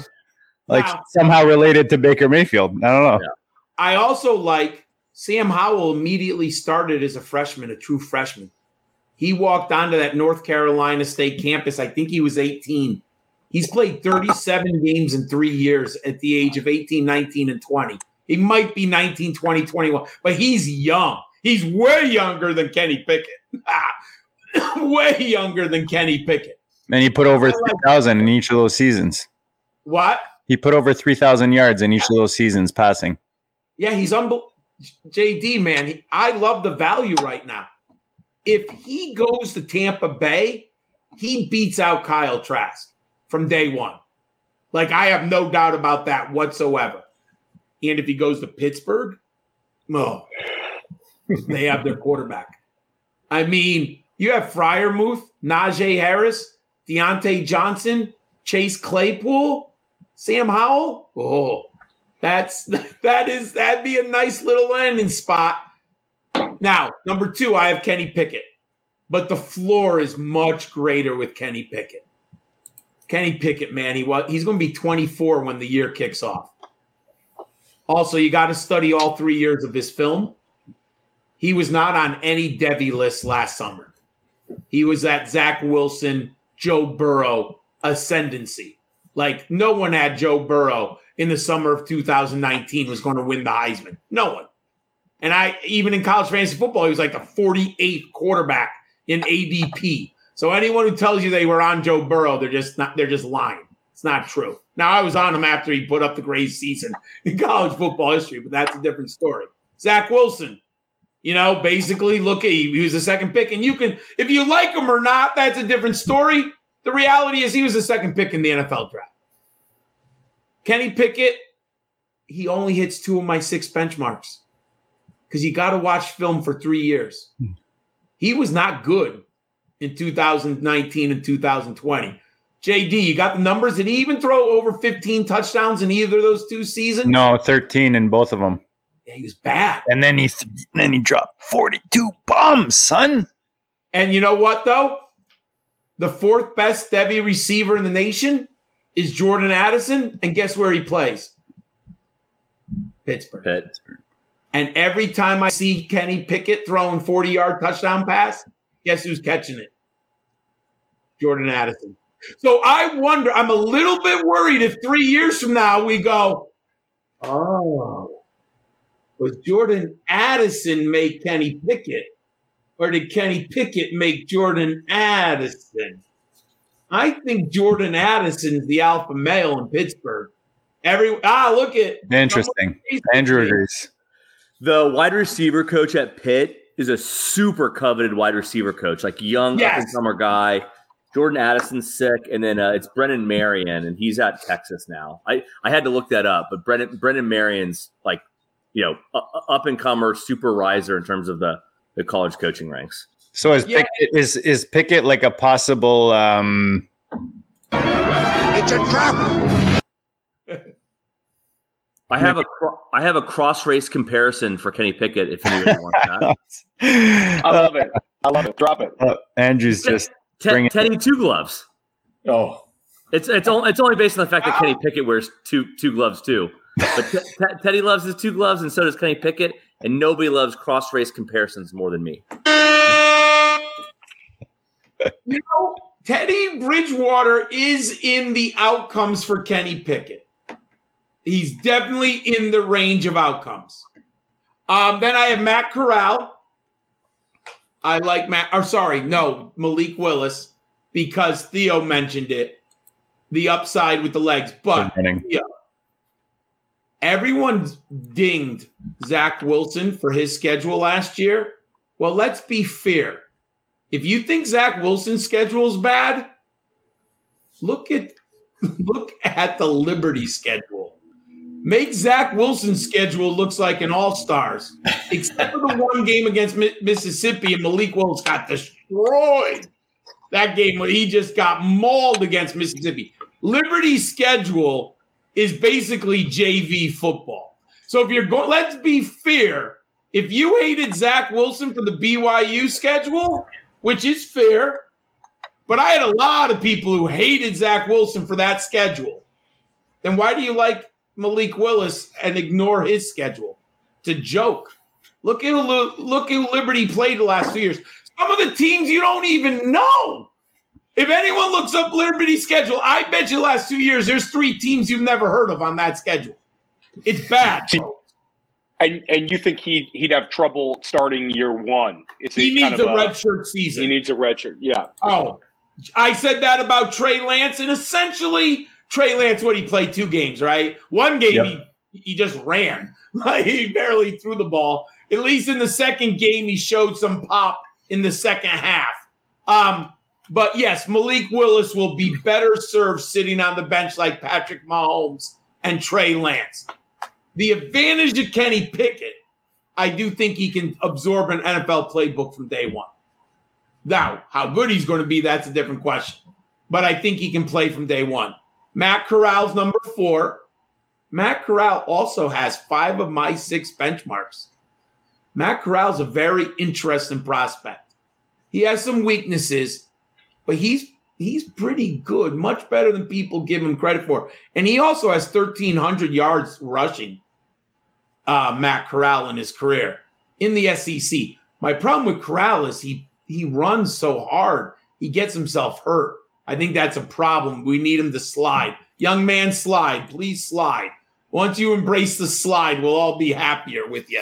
S2: like
S1: Wow.
S2: somehow related to Baker Mayfield. I don't know.
S1: I also like Sam Howell immediately started as a freshman, a true freshman. He walked onto that North Carolina State campus. I think he was 18. He's played 37 games in three years at the age of 18, 19, and 20. He might be 19, 20, 21, but he's young. He's way younger than Kenny Pickett. way younger than Kenny Pickett.
S2: And he put over 3,000 in each of those seasons.
S1: What?
S2: He put over 3,000 yards in each of those seasons passing.
S1: Yeah, he's unbelievable. JD, man, he, I love the value right now. If he goes to Tampa Bay, he beats out Kyle Trask from day one. Like, I have no doubt about that whatsoever. And if he goes to Pittsburgh, oh, they have their quarterback. I mean, you have Freiermuth, Najee Harris, Diontae Johnson, Chase Claypool, Sam Howell. Oh, that's that is that'd be a nice little landing spot. Now, number two, I have Kenny Pickett, but the floor is much greater with Kenny Pickett. Kenny Pickett, man, he was he's going to be 24 when the year kicks off. Also, you got to study all three years of his film. He was not on any Devy list last summer. He was at Zach Wilson, Joe Burrow ascendancy. Like no one had Joe Burrow in the summer of 2019 was going to win the Heisman. No one. And I even in college fantasy football, he was like the 48th quarterback in ADP. So anyone who tells you they were on Joe Burrow, they're just not they're just lying. It's not true. Now I was on him after he put up the great season in college football history, but that's a different story. Zach Wilson, you know, basically look at he was the second pick, and you can if you like him or not, that's a different story. The reality is he was the second pick in the NFL draft. Kenny Pickett, he only hits two of my six benchmarks because you got to watch film for three years. Hmm. He was not good in 2019 and 2020. JD, you got the numbers? Did he even throw over 15 touchdowns in either of those two seasons?
S2: No, 13 in both of them.
S1: Yeah, he was bad.
S2: And then he then he dropped 42 bombs, son.
S1: And you know what though? The fourth best Devy receiver in the nation is Jordan Addison, and guess where he plays? Pittsburgh.
S4: Pittsburgh.
S1: And every time I see Kenny Pickett throwing 40 yard touchdown pass, guess who's catching it? Jordan Addison. So I wonder, I'm a little bit worried if three years from now we go, oh, was Jordan Addison make Kenny Pickett? Or did Kenny Pickett make Jordan Addison? I think Jordan Addison's the alpha male in Pittsburgh. Every ah, look at
S2: interesting. Andrew agrees.
S4: The wide receiver coach at Pitt is a super coveted wide receiver coach, like young
S1: Yes.
S4: up and comer guy. Jordan Addison's sick, and then uh, it's Brennan Marion, and he's at Texas now. I, I had to look that up, but Brennan Brennan Marion's like you know up and comer super riser in terms of the the college coaching ranks.
S2: So is
S1: Yeah.
S2: Pickett, is is Pickett like a possible um
S4: I have a cro- I have a cross race comparison for Kenny Pickett if anyone wants that.
S3: I love it. I love it. Drop it.
S2: uh, Andrew's just Bring
S4: Te-
S2: it.
S4: Teddy two gloves.
S5: Oh,
S4: It's it's only it's only based on the fact that Kenny Pickett wears two two gloves too. But Te- Te- Teddy loves his two gloves, and so does Kenny Pickett. And nobody loves cross race comparisons more than me.
S1: You know, Teddy Bridgewater is in the outcomes for Kenny Pickett. He's definitely in the range of outcomes. Um, then I have Matt Corral. I like Matt, or sorry, no, Malik Willis, because Theo mentioned it. The upside with the legs. But
S2: running.
S1: everyone dinged Zach Wilson for his schedule last year. Well, let's be fair. If you think Zach Wilson's schedule is bad, look at look at the Liberty schedule. Make Zach Wilson's schedule looks like an all stars, except for the one game against Mi- Mississippi, and Malik Willis got destroyed. That game where he just got mauled against Mississippi. Liberty's schedule is basically JV football. So if you're going, let's be fair. If you hated Zach Wilson for the BYU schedule, which is fair, but I had a lot of people who hated Zach Wilson for that schedule, then why do you like Malik Willis and ignore his schedule? It's a joke. Look at look at Liberty played the last two years. some of the teams you don't even know. If anyone looks up Liberty's schedule, I bet you the last two years there's three teams you've never heard of on that schedule. It's bad.
S3: And and you think he he'd have trouble starting year one? It's
S1: He needs a red shirt season.
S3: He needs a red shirt. Yeah.
S1: Oh, I said that about Trey Lance, and essentially Trey Lance, what he played two games, right? One game
S5: Yep.
S1: he he just ran, like he barely threw the ball. At least in the second game, he showed some pop in the second half. Um, but yes, Malik Willis will be better served sitting on the bench like Patrick Mahomes and Trey Lance. The advantage of Kenny Pickett, I do think he can absorb an NFL playbook from day one. Now, how good he's going to be, that's a different question. But I think he can play from day one. Matt Corral's number four. Matt Corral also has five of my six benchmarks. Matt Corral's a very interesting prospect. He has some weaknesses, but he's he's pretty good, much better than people give him credit for. And he also has 1,300 yards rushing, uh, Matt Corral in his career in the SEC. My problem with Corral is he he runs so hard, he gets himself hurt. I think that's a problem. We need him to slide. Young man, slide. Please slide. Once you embrace the slide, we'll all be happier with you.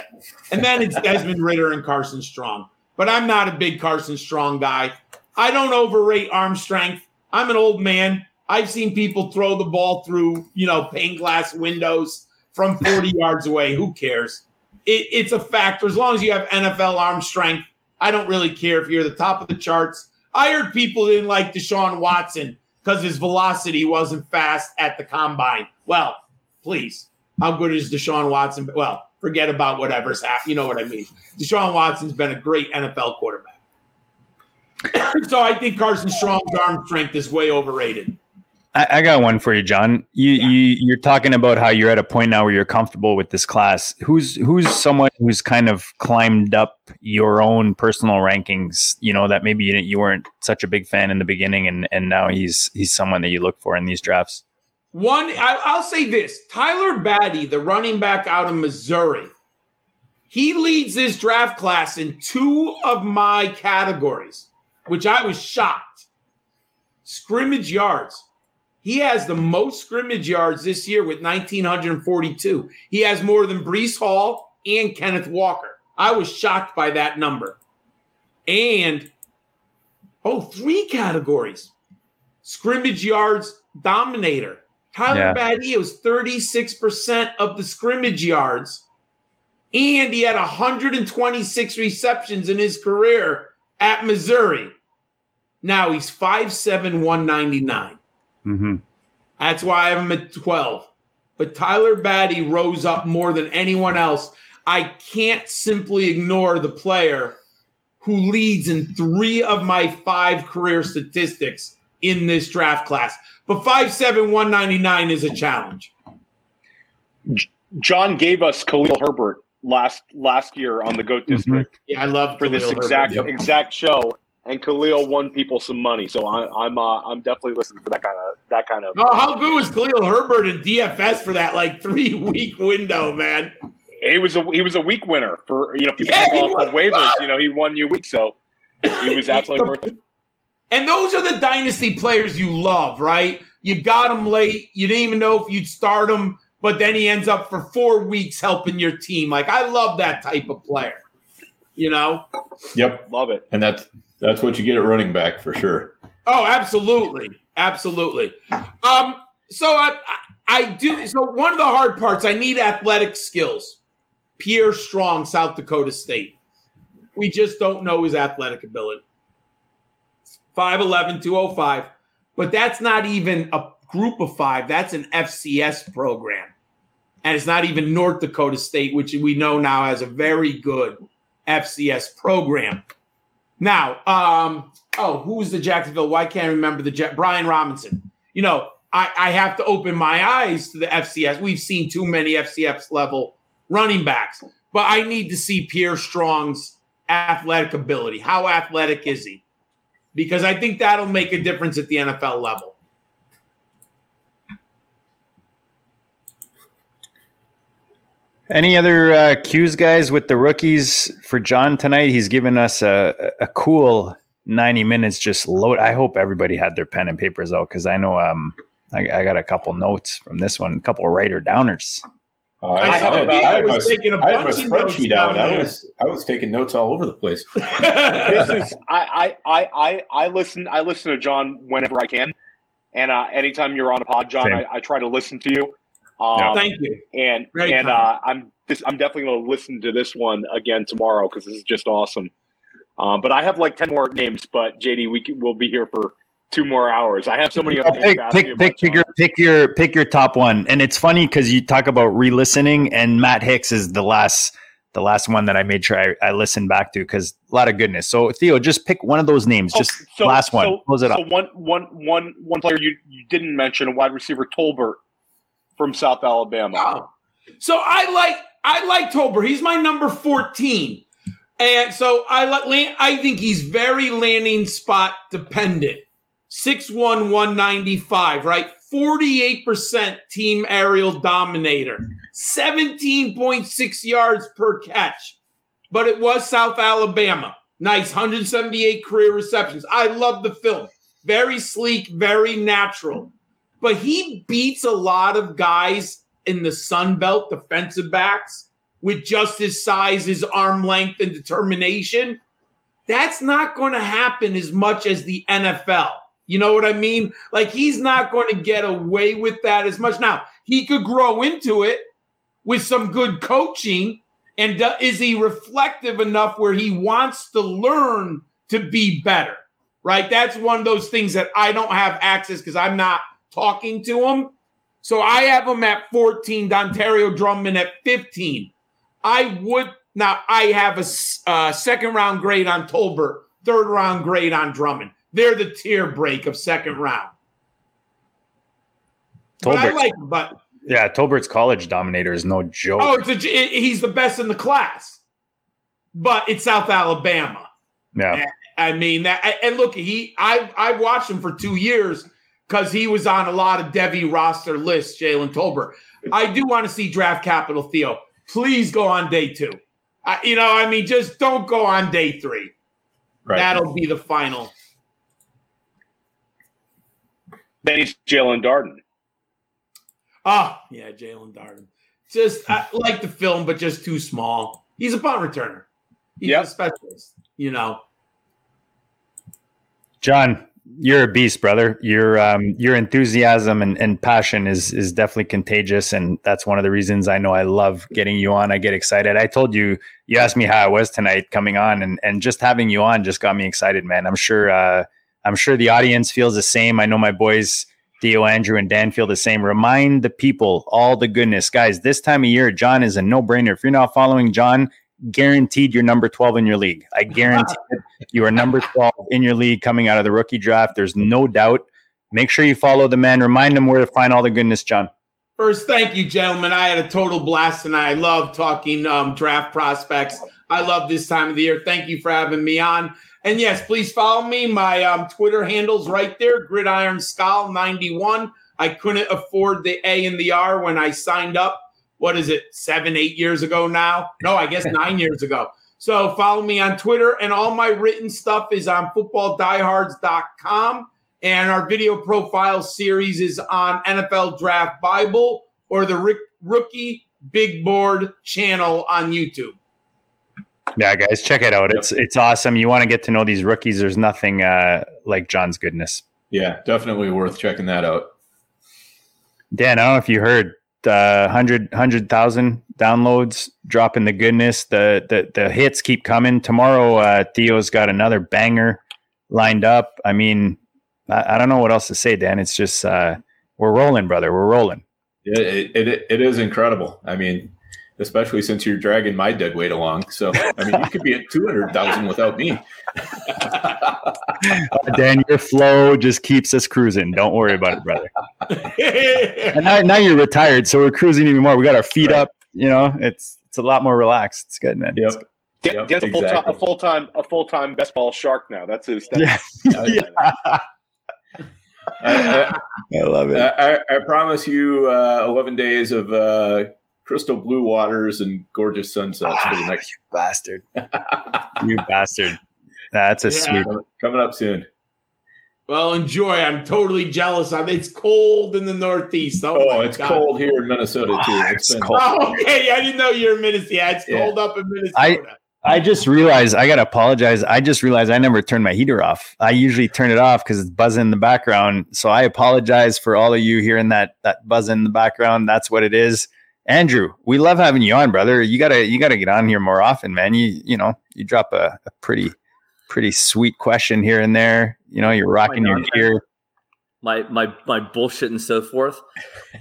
S1: And then it's Desmond Ridder and Carson Strong. But I'm not a big Carson Strong guy. I don't overrate arm strength. I'm an old man. I've seen people throw the ball through, you know, pane glass windows from 40 yards away. Who cares? It, it's a factor. As long as you have NFL arm strength, I don't really care if you're the top of the charts. I heard people didn't like Deshaun Watson because his velocity wasn't fast at the combine. Well, please, how good is Deshaun Watson? Well, forget about whatever's happened. You know what I mean. Deshaun Watson's been a great NFL quarterback. so I think Carson Strong's arm strength is way overrated.
S2: I, I got one for you, John. You,
S1: Yeah.
S2: you you're talking about how you're at a point now where you're comfortable with this class. Who's who's someone who's kind of climbed up your own personal rankings? You know that maybe you, didn't- you weren't such a big fan in the beginning, and and now he's he's someone that you look for in these drafts.
S1: One, I, I'll say this: Tyler Badie, the running back out of Missouri, he leads this draft class in two of my categories, which I was shocked. Scrimmage yards. He has the most scrimmage yards this year with 1,942. He has more than Breece Hall and Kenneth Walker. I was shocked by that number. And, oh, three categories scrimmage yards dominator. Tyler
S2: Yeah.
S1: Badie was 36% of the scrimmage yards, and he had 126 receptions in his career at Missouri. Now he's 5'7, 199.
S2: Mm-hmm.
S1: That's why I have him at 12. But Tyler Badie rose up more than anyone else. I can't simply ignore the player who leads in three of my five career statistics in this draft class. But 5'7, 199 is a challenge.
S3: John gave us Khalil Herbert last last year on the Goat
S2: Mhm.
S3: District
S1: Yeah, I love
S3: for this
S1: Khalil Herbert.
S3: exact
S5: Yep.
S3: exact show, and Khalil won people some money. So I, I'm uh, I'm definitely listening for that kind of that kind of.
S1: Oh, how good was Khalil Herbert in DFS for that like three week window, man?
S3: He was a he was a week winner for you know people
S1: Yeah,
S3: off
S1: was.
S3: of waivers. You know he won you week, so he was absolutely worth it.
S1: And those are the dynasty players you love, right? You got him late. You didn't even know if you'd start him, but then he ends up for four weeks helping your team. Like I love that type of player. You know?
S5: Yep,
S3: Love it.
S5: and that's that's what you get at running back for sure.
S1: Oh, absolutely, absolutely. Um, so I, I, do. So one of the hard parts, I need athletic skills. Pierre Strong, South Dakota State. We just don't know his athletic ability. 5'11, 205. But that's not even a group of five. That's an FCS program. And it's not even North Dakota State, which we know now has a very good FCS program. Now, um, oh, who's the Jacksonville? Why can't I remember the Jet? Brian Robinson. You know, I, I have to open my eyes to the FCS. We've seen too many FCS level running backs, but I need to see Pierre Strong's athletic ability. How athletic is he? Because I think that'll make a difference at the NFL level.
S2: Any other uh, cues, guys, with the rookies for John tonight? He's given us a, a cool 90 minutes just load. I hope everybody had their pen and papers out because I know um, I, I, got a couple notes from this one, a couple writer downers.
S5: Uh, I, I, have I, I, I was taking a bunch of spreadsheet out. I was I was taking notes all over the place.
S3: this is I, I I I listen I listen to John whenever I can, and uh, anytime you're on a pod, John, I, I, try to listen to you.
S1: Um, Thank you.
S3: And Very and uh, I'm this, I'm definitely going to listen to this one again tomorrow because this is just awesome. Um, but I have like ten more names. But JD, we can, we'll be here for two more hours. I have so many other
S2: pick, pick, pick, pick your pick your pick your top one. And it's funny because you talk about re-listening, and Matt Hicks is the last the last one that I made sure I, I listened back to because a lot of goodness. So Theo, just pick one of those names. Just oh, so, last one.
S3: So,
S2: Close it
S3: so
S2: up.
S3: One one one one player you, you didn't mention, a wide receiver Tolbert from South Alabama.
S1: Oh. So I like I like Tolbert. He's my number 14. And so I like I think he's very landing spot dependent. 6'1, 195, right? 48% team aerial dominator, 17.6 yards per catch. But it was South Alabama. Nice, 178 career receptions. I love the film. Very sleek, very natural. But he beats a lot of guys in the Sun Belt defensive backs with just his size, his arm length, and determination. That's not going to happen as much as the NFL. You know what I mean? Like he's not going to get away with that as much. Now, he could grow into it with some good coaching. And is he reflective enough where he wants to learn to be better? Right? That's one of those things that I don't have access because I'm not talking to him. So I have him at 14, Dontario Drummond at 15. I would now I have a uh, second round grade on Tolbert, third round grade on Drummond. They're the tier break of second round. Tolbert, but I like, but
S2: yeah, Tolbert's college dominator is no joke.
S1: Oh, a, he's the best in the class, but it's South Alabama.
S2: Yeah, and,
S1: I mean that. And look, he I I watched him for two years because he was on a lot of Devy roster lists. Jalen Tolbert. I do want to see draft capital, Theo. Please go on day two. I, you know, I mean, just don't go on day three. Right. That'll be the final.
S3: Then he's Jaelon Darden.
S1: Oh, yeah, Jaelon Darden. Just I like the film, but just too small. He's a punt returner. He's yep. a specialist, you know.
S2: John, you're a beast, brother. Your um, your enthusiasm and, and passion is is definitely contagious, and that's one of the reasons I know I love getting you on. I get excited. I told you you asked me how I was tonight coming on, and and just having you on just got me excited, man. I'm sure uh, I'm sure the audience feels the same. I know my boys Theo, Andrew, and Dan feel the same. Remind the people all the goodness, guys. This time of year, John is a no brainer. If you're not following John, guaranteed you're number 12 in your league. I guarantee you are number 12 in your league coming out of the rookie draft. There's no doubt. Make sure you follow the man. Remind them where to find all the goodness, John.
S1: First, thank you, gentlemen. I had a total blast and I love talking um, draft prospects. I love this time of the year. Thank you for having me on. And yes, please follow me. My um, Twitter handle's right there, Gridiron Skull 91. I couldn't afford the A and the R when I signed up what is it, seven, eight years ago now? No, I guess nine years ago. So follow me on Twitter, and all my written stuff is on footballdiehards.com. And our video profile series is on NFL Draft Bible or the Rick, Rookie Big Board channel on YouTube.
S2: Yeah, guys, check it out. It's it's awesome. You want to get to know these rookies. There's nothing uh, like John's goodness.
S5: Yeah, definitely worth checking that out.
S2: Dan, I don't know if you heard uh, 100 100,000 downloads, dropping the goodness. The, the the hits keep coming. Tomorrow, uh, Theo's got another banger lined up. I mean, I, I, don't know what else to say, Dan. It's just uh, we're rolling, brother. We're rolling.
S5: It, it, it is incredible. I mean, especially since you're dragging my dead weight along. So, I mean, you could be at 200,000 without me.
S2: Dan, your flow just keeps us cruising. Don't worry about it, brother. and now, now you're retired, so we're cruising even more. We got our feet right. up. You know, it's it's a lot more relaxed. It's good, man.
S5: Yep.
S3: Yep, Dan's exactly. a full time a full time best ball shark now. That's his.
S2: That's yeah. yeah.
S5: I, I, I, love it. I, I promise you uh, 11 days of uh, crystal blue waters and gorgeous sunsets for the
S2: Ah,
S5: next
S2: you bastard. you bastard. That's a
S1: Yeah.
S2: sweet.
S5: coming up soon.
S1: Well, enjoy. I'm totally jealous. I mean, it's cold in the Northeast. Oh,
S5: Oh, it's
S1: God.
S5: cold here in Minnesota too.
S2: Ah,
S5: It's
S2: it's
S5: been
S2: cold.
S1: Oh, okay. I didn't know you're in Minnesota. Yeah, it's
S5: Yeah.
S1: cold up in Minnesota.
S2: I just realized I gotta apologize. I just realized I never turned my heater off. I usually turn it off because it's buzzing in the background. So I apologize for all of you hearing that that buzz in the background. That's what it is. Andrew, we love having you on, brother. You gotta you gotta get on here more often, man. You you know you drop a, a pretty pretty sweet question here and there. You know you're rocking your gear.
S4: my my my bullshit and so forth.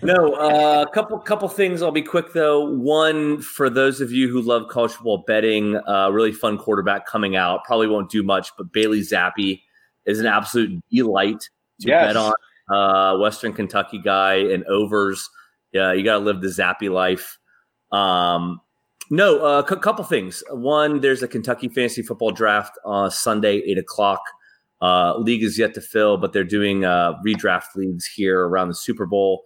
S4: No, a couple couple things. I'll be quick though. One for those of you who love college football betting, uh, really fun quarterback coming out. Probably won't do much, but Bailey Zappe is an absolute delight to
S3: Yes.
S4: bet on. Uh, Western Kentucky guy and overs. Yeah, you got to live the Zappy life. Um, no, a uh, couple things. One, there's a Kentucky fantasy football draft on Sunday, eight o'clock. Uh, league is yet to fill, but they're doing uh, redraft leagues here around the Super Bowl.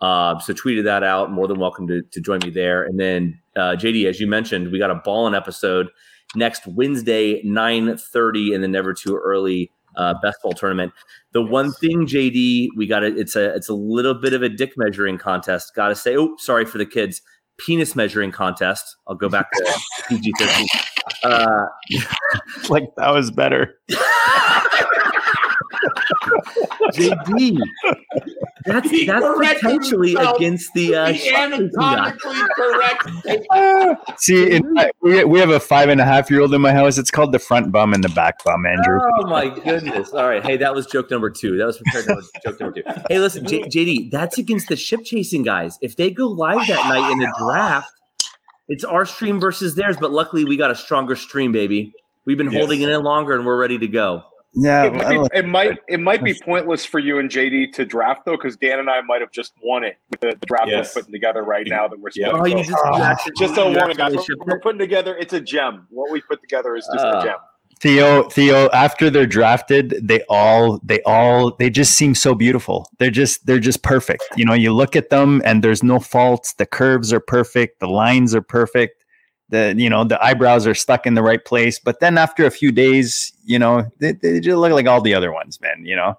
S4: Uh, so tweeted that out. More than welcome to, to join me there. And then uh, JD, as you mentioned, we got a ballin' episode next Wednesday, nine thirty, in the Never Too Early uh, best ball tournament. The one thing, JD, we got it. It's a it's a little bit of a dick measuring contest. Got to say, oh, sorry for the kids. Penis measuring contest. I'll go back to PG thirteen. Uh,
S2: Like that was better.
S4: JD, that's
S1: He
S4: that's potentially
S1: himself
S4: against the uh,
S1: the
S4: shit we got.
S1: anatomically correct.
S2: See, in, we we have a five and a half year old in my house. It's called the front bum and the back bum, Andrew.
S4: Oh my goodness! All right, hey, that was joke number two. That was prepared number, joke number two. Hey, listen, J- JD, that's against the ship chasing guys. If they go live that night in the draft, it's our stream versus theirs. But luckily, we got a stronger stream, baby. We've been
S5: Yes.
S4: holding it in longer, and we're ready to go.
S2: Yeah,
S3: It might, be, it might it might be pointless for you and JD to draft though, because Dan and I might have just won it with the, the draft
S5: Yes.
S3: we're putting together right now that we're
S5: Yeah.
S4: Oh, you just, you actually,
S3: Just so
S4: you
S3: warning guys, we're, we're putting together. It's a gem. What we put together is just
S4: Ah.
S3: a gem.
S2: Theo, Theo, after they're drafted, they all, they all, they just seem so beautiful. They're just, they're just perfect. You know, you look at them and there's no faults. The curves are perfect. The lines are perfect. The, you know, the eyebrows are stuck in the right place. But then after a few days, you know, they, they just look like all the other ones, man. You know,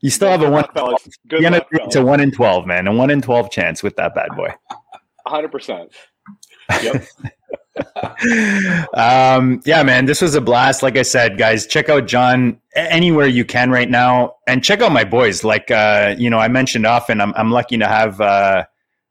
S2: you still have a one.
S3: Good luck,
S2: It's a one in twelve, man. A one in twelve chance with that bad boy.
S3: hundred percent.
S5: Yep.
S2: um, yeah, man, this was a blast. Like I said, guys, check out John anywhere you can right now, and check out my boys. Like, uh, you know, I mentioned often, I'm I'm lucky to have uh,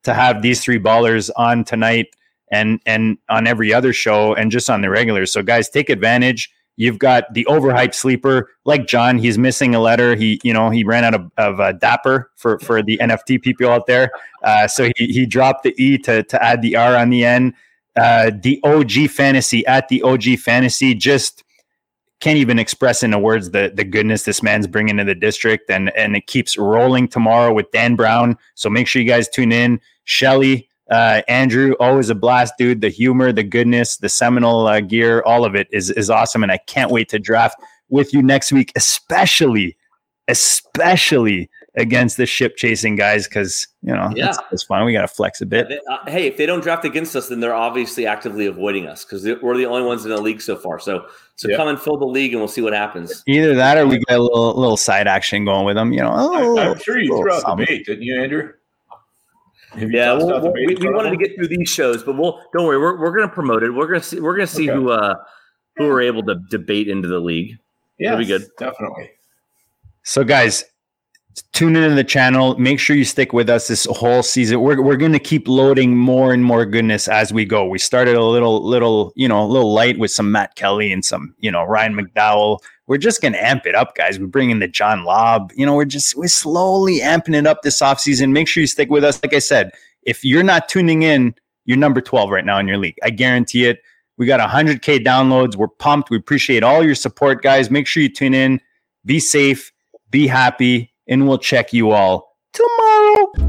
S2: to have these three ballers on tonight, and and on every other show, and just on the regular. So, guys, take advantage. You've got the overhyped sleeper, like John. He's missing a letter. He, you know, he ran out of, of uh, Dapper for for the NFT people out there. Uh, so he he dropped the E to to add the R on the end uh, the OG fantasy at the OG fantasy just can't even express in the words the the goodness this man's bringing to the district and and it keeps rolling tomorrow with Dan Brown so make sure you guys tune in Shelly uh, Andrew always a blast dude the humor the goodness the seminal uh, gear all of it is is awesome and I can't wait to draft with you next week especially especially against the ship chasing guys because you know
S4: Yeah.
S2: it's, it's fun we got to flex a bit
S4: They- uh, hey, if they don't draft against us, then they're obviously actively avoiding us because we're the only ones in the league so far. So, so
S5: Yeah.
S4: come and fill the league, and we'll see what happens.
S2: Either that, or we get a little little side action going with them. You know, oh,
S5: I, am sure you threw out
S2: something.
S5: the bait, didn't you, Andrew? Have you
S4: Yeah, we'll,
S5: out the
S4: we'll- we, we wanted to get through these shows, but we'll don't worry. We're, we're going to promote it. We're going to see. We're going to see
S5: Okay.
S4: who uh who are able to debate into the league.
S5: Yeah,
S4: That'd be good.
S5: Definitely.
S2: So, guys, tune into the channel. Make sure you stick with us this whole season. We're we're going to keep loading more and more goodness as we go. We started a little little you know a little light with some Matt Kelley and some you know Ryan McDowell. We're just going to amp it up, guys. We're bringing the John Laub. You know, we're just we're slowly amping it up this offseason. Make sure you stick with us. Like I said, if you're not tuning in, you're number 12 right now in your league. I guarantee it. We got 100K downloads. We're pumped. We appreciate all your support, guys. Make sure you tune in. Be safe, be happy, and we'll check you all tomorrow.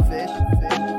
S6: perfect.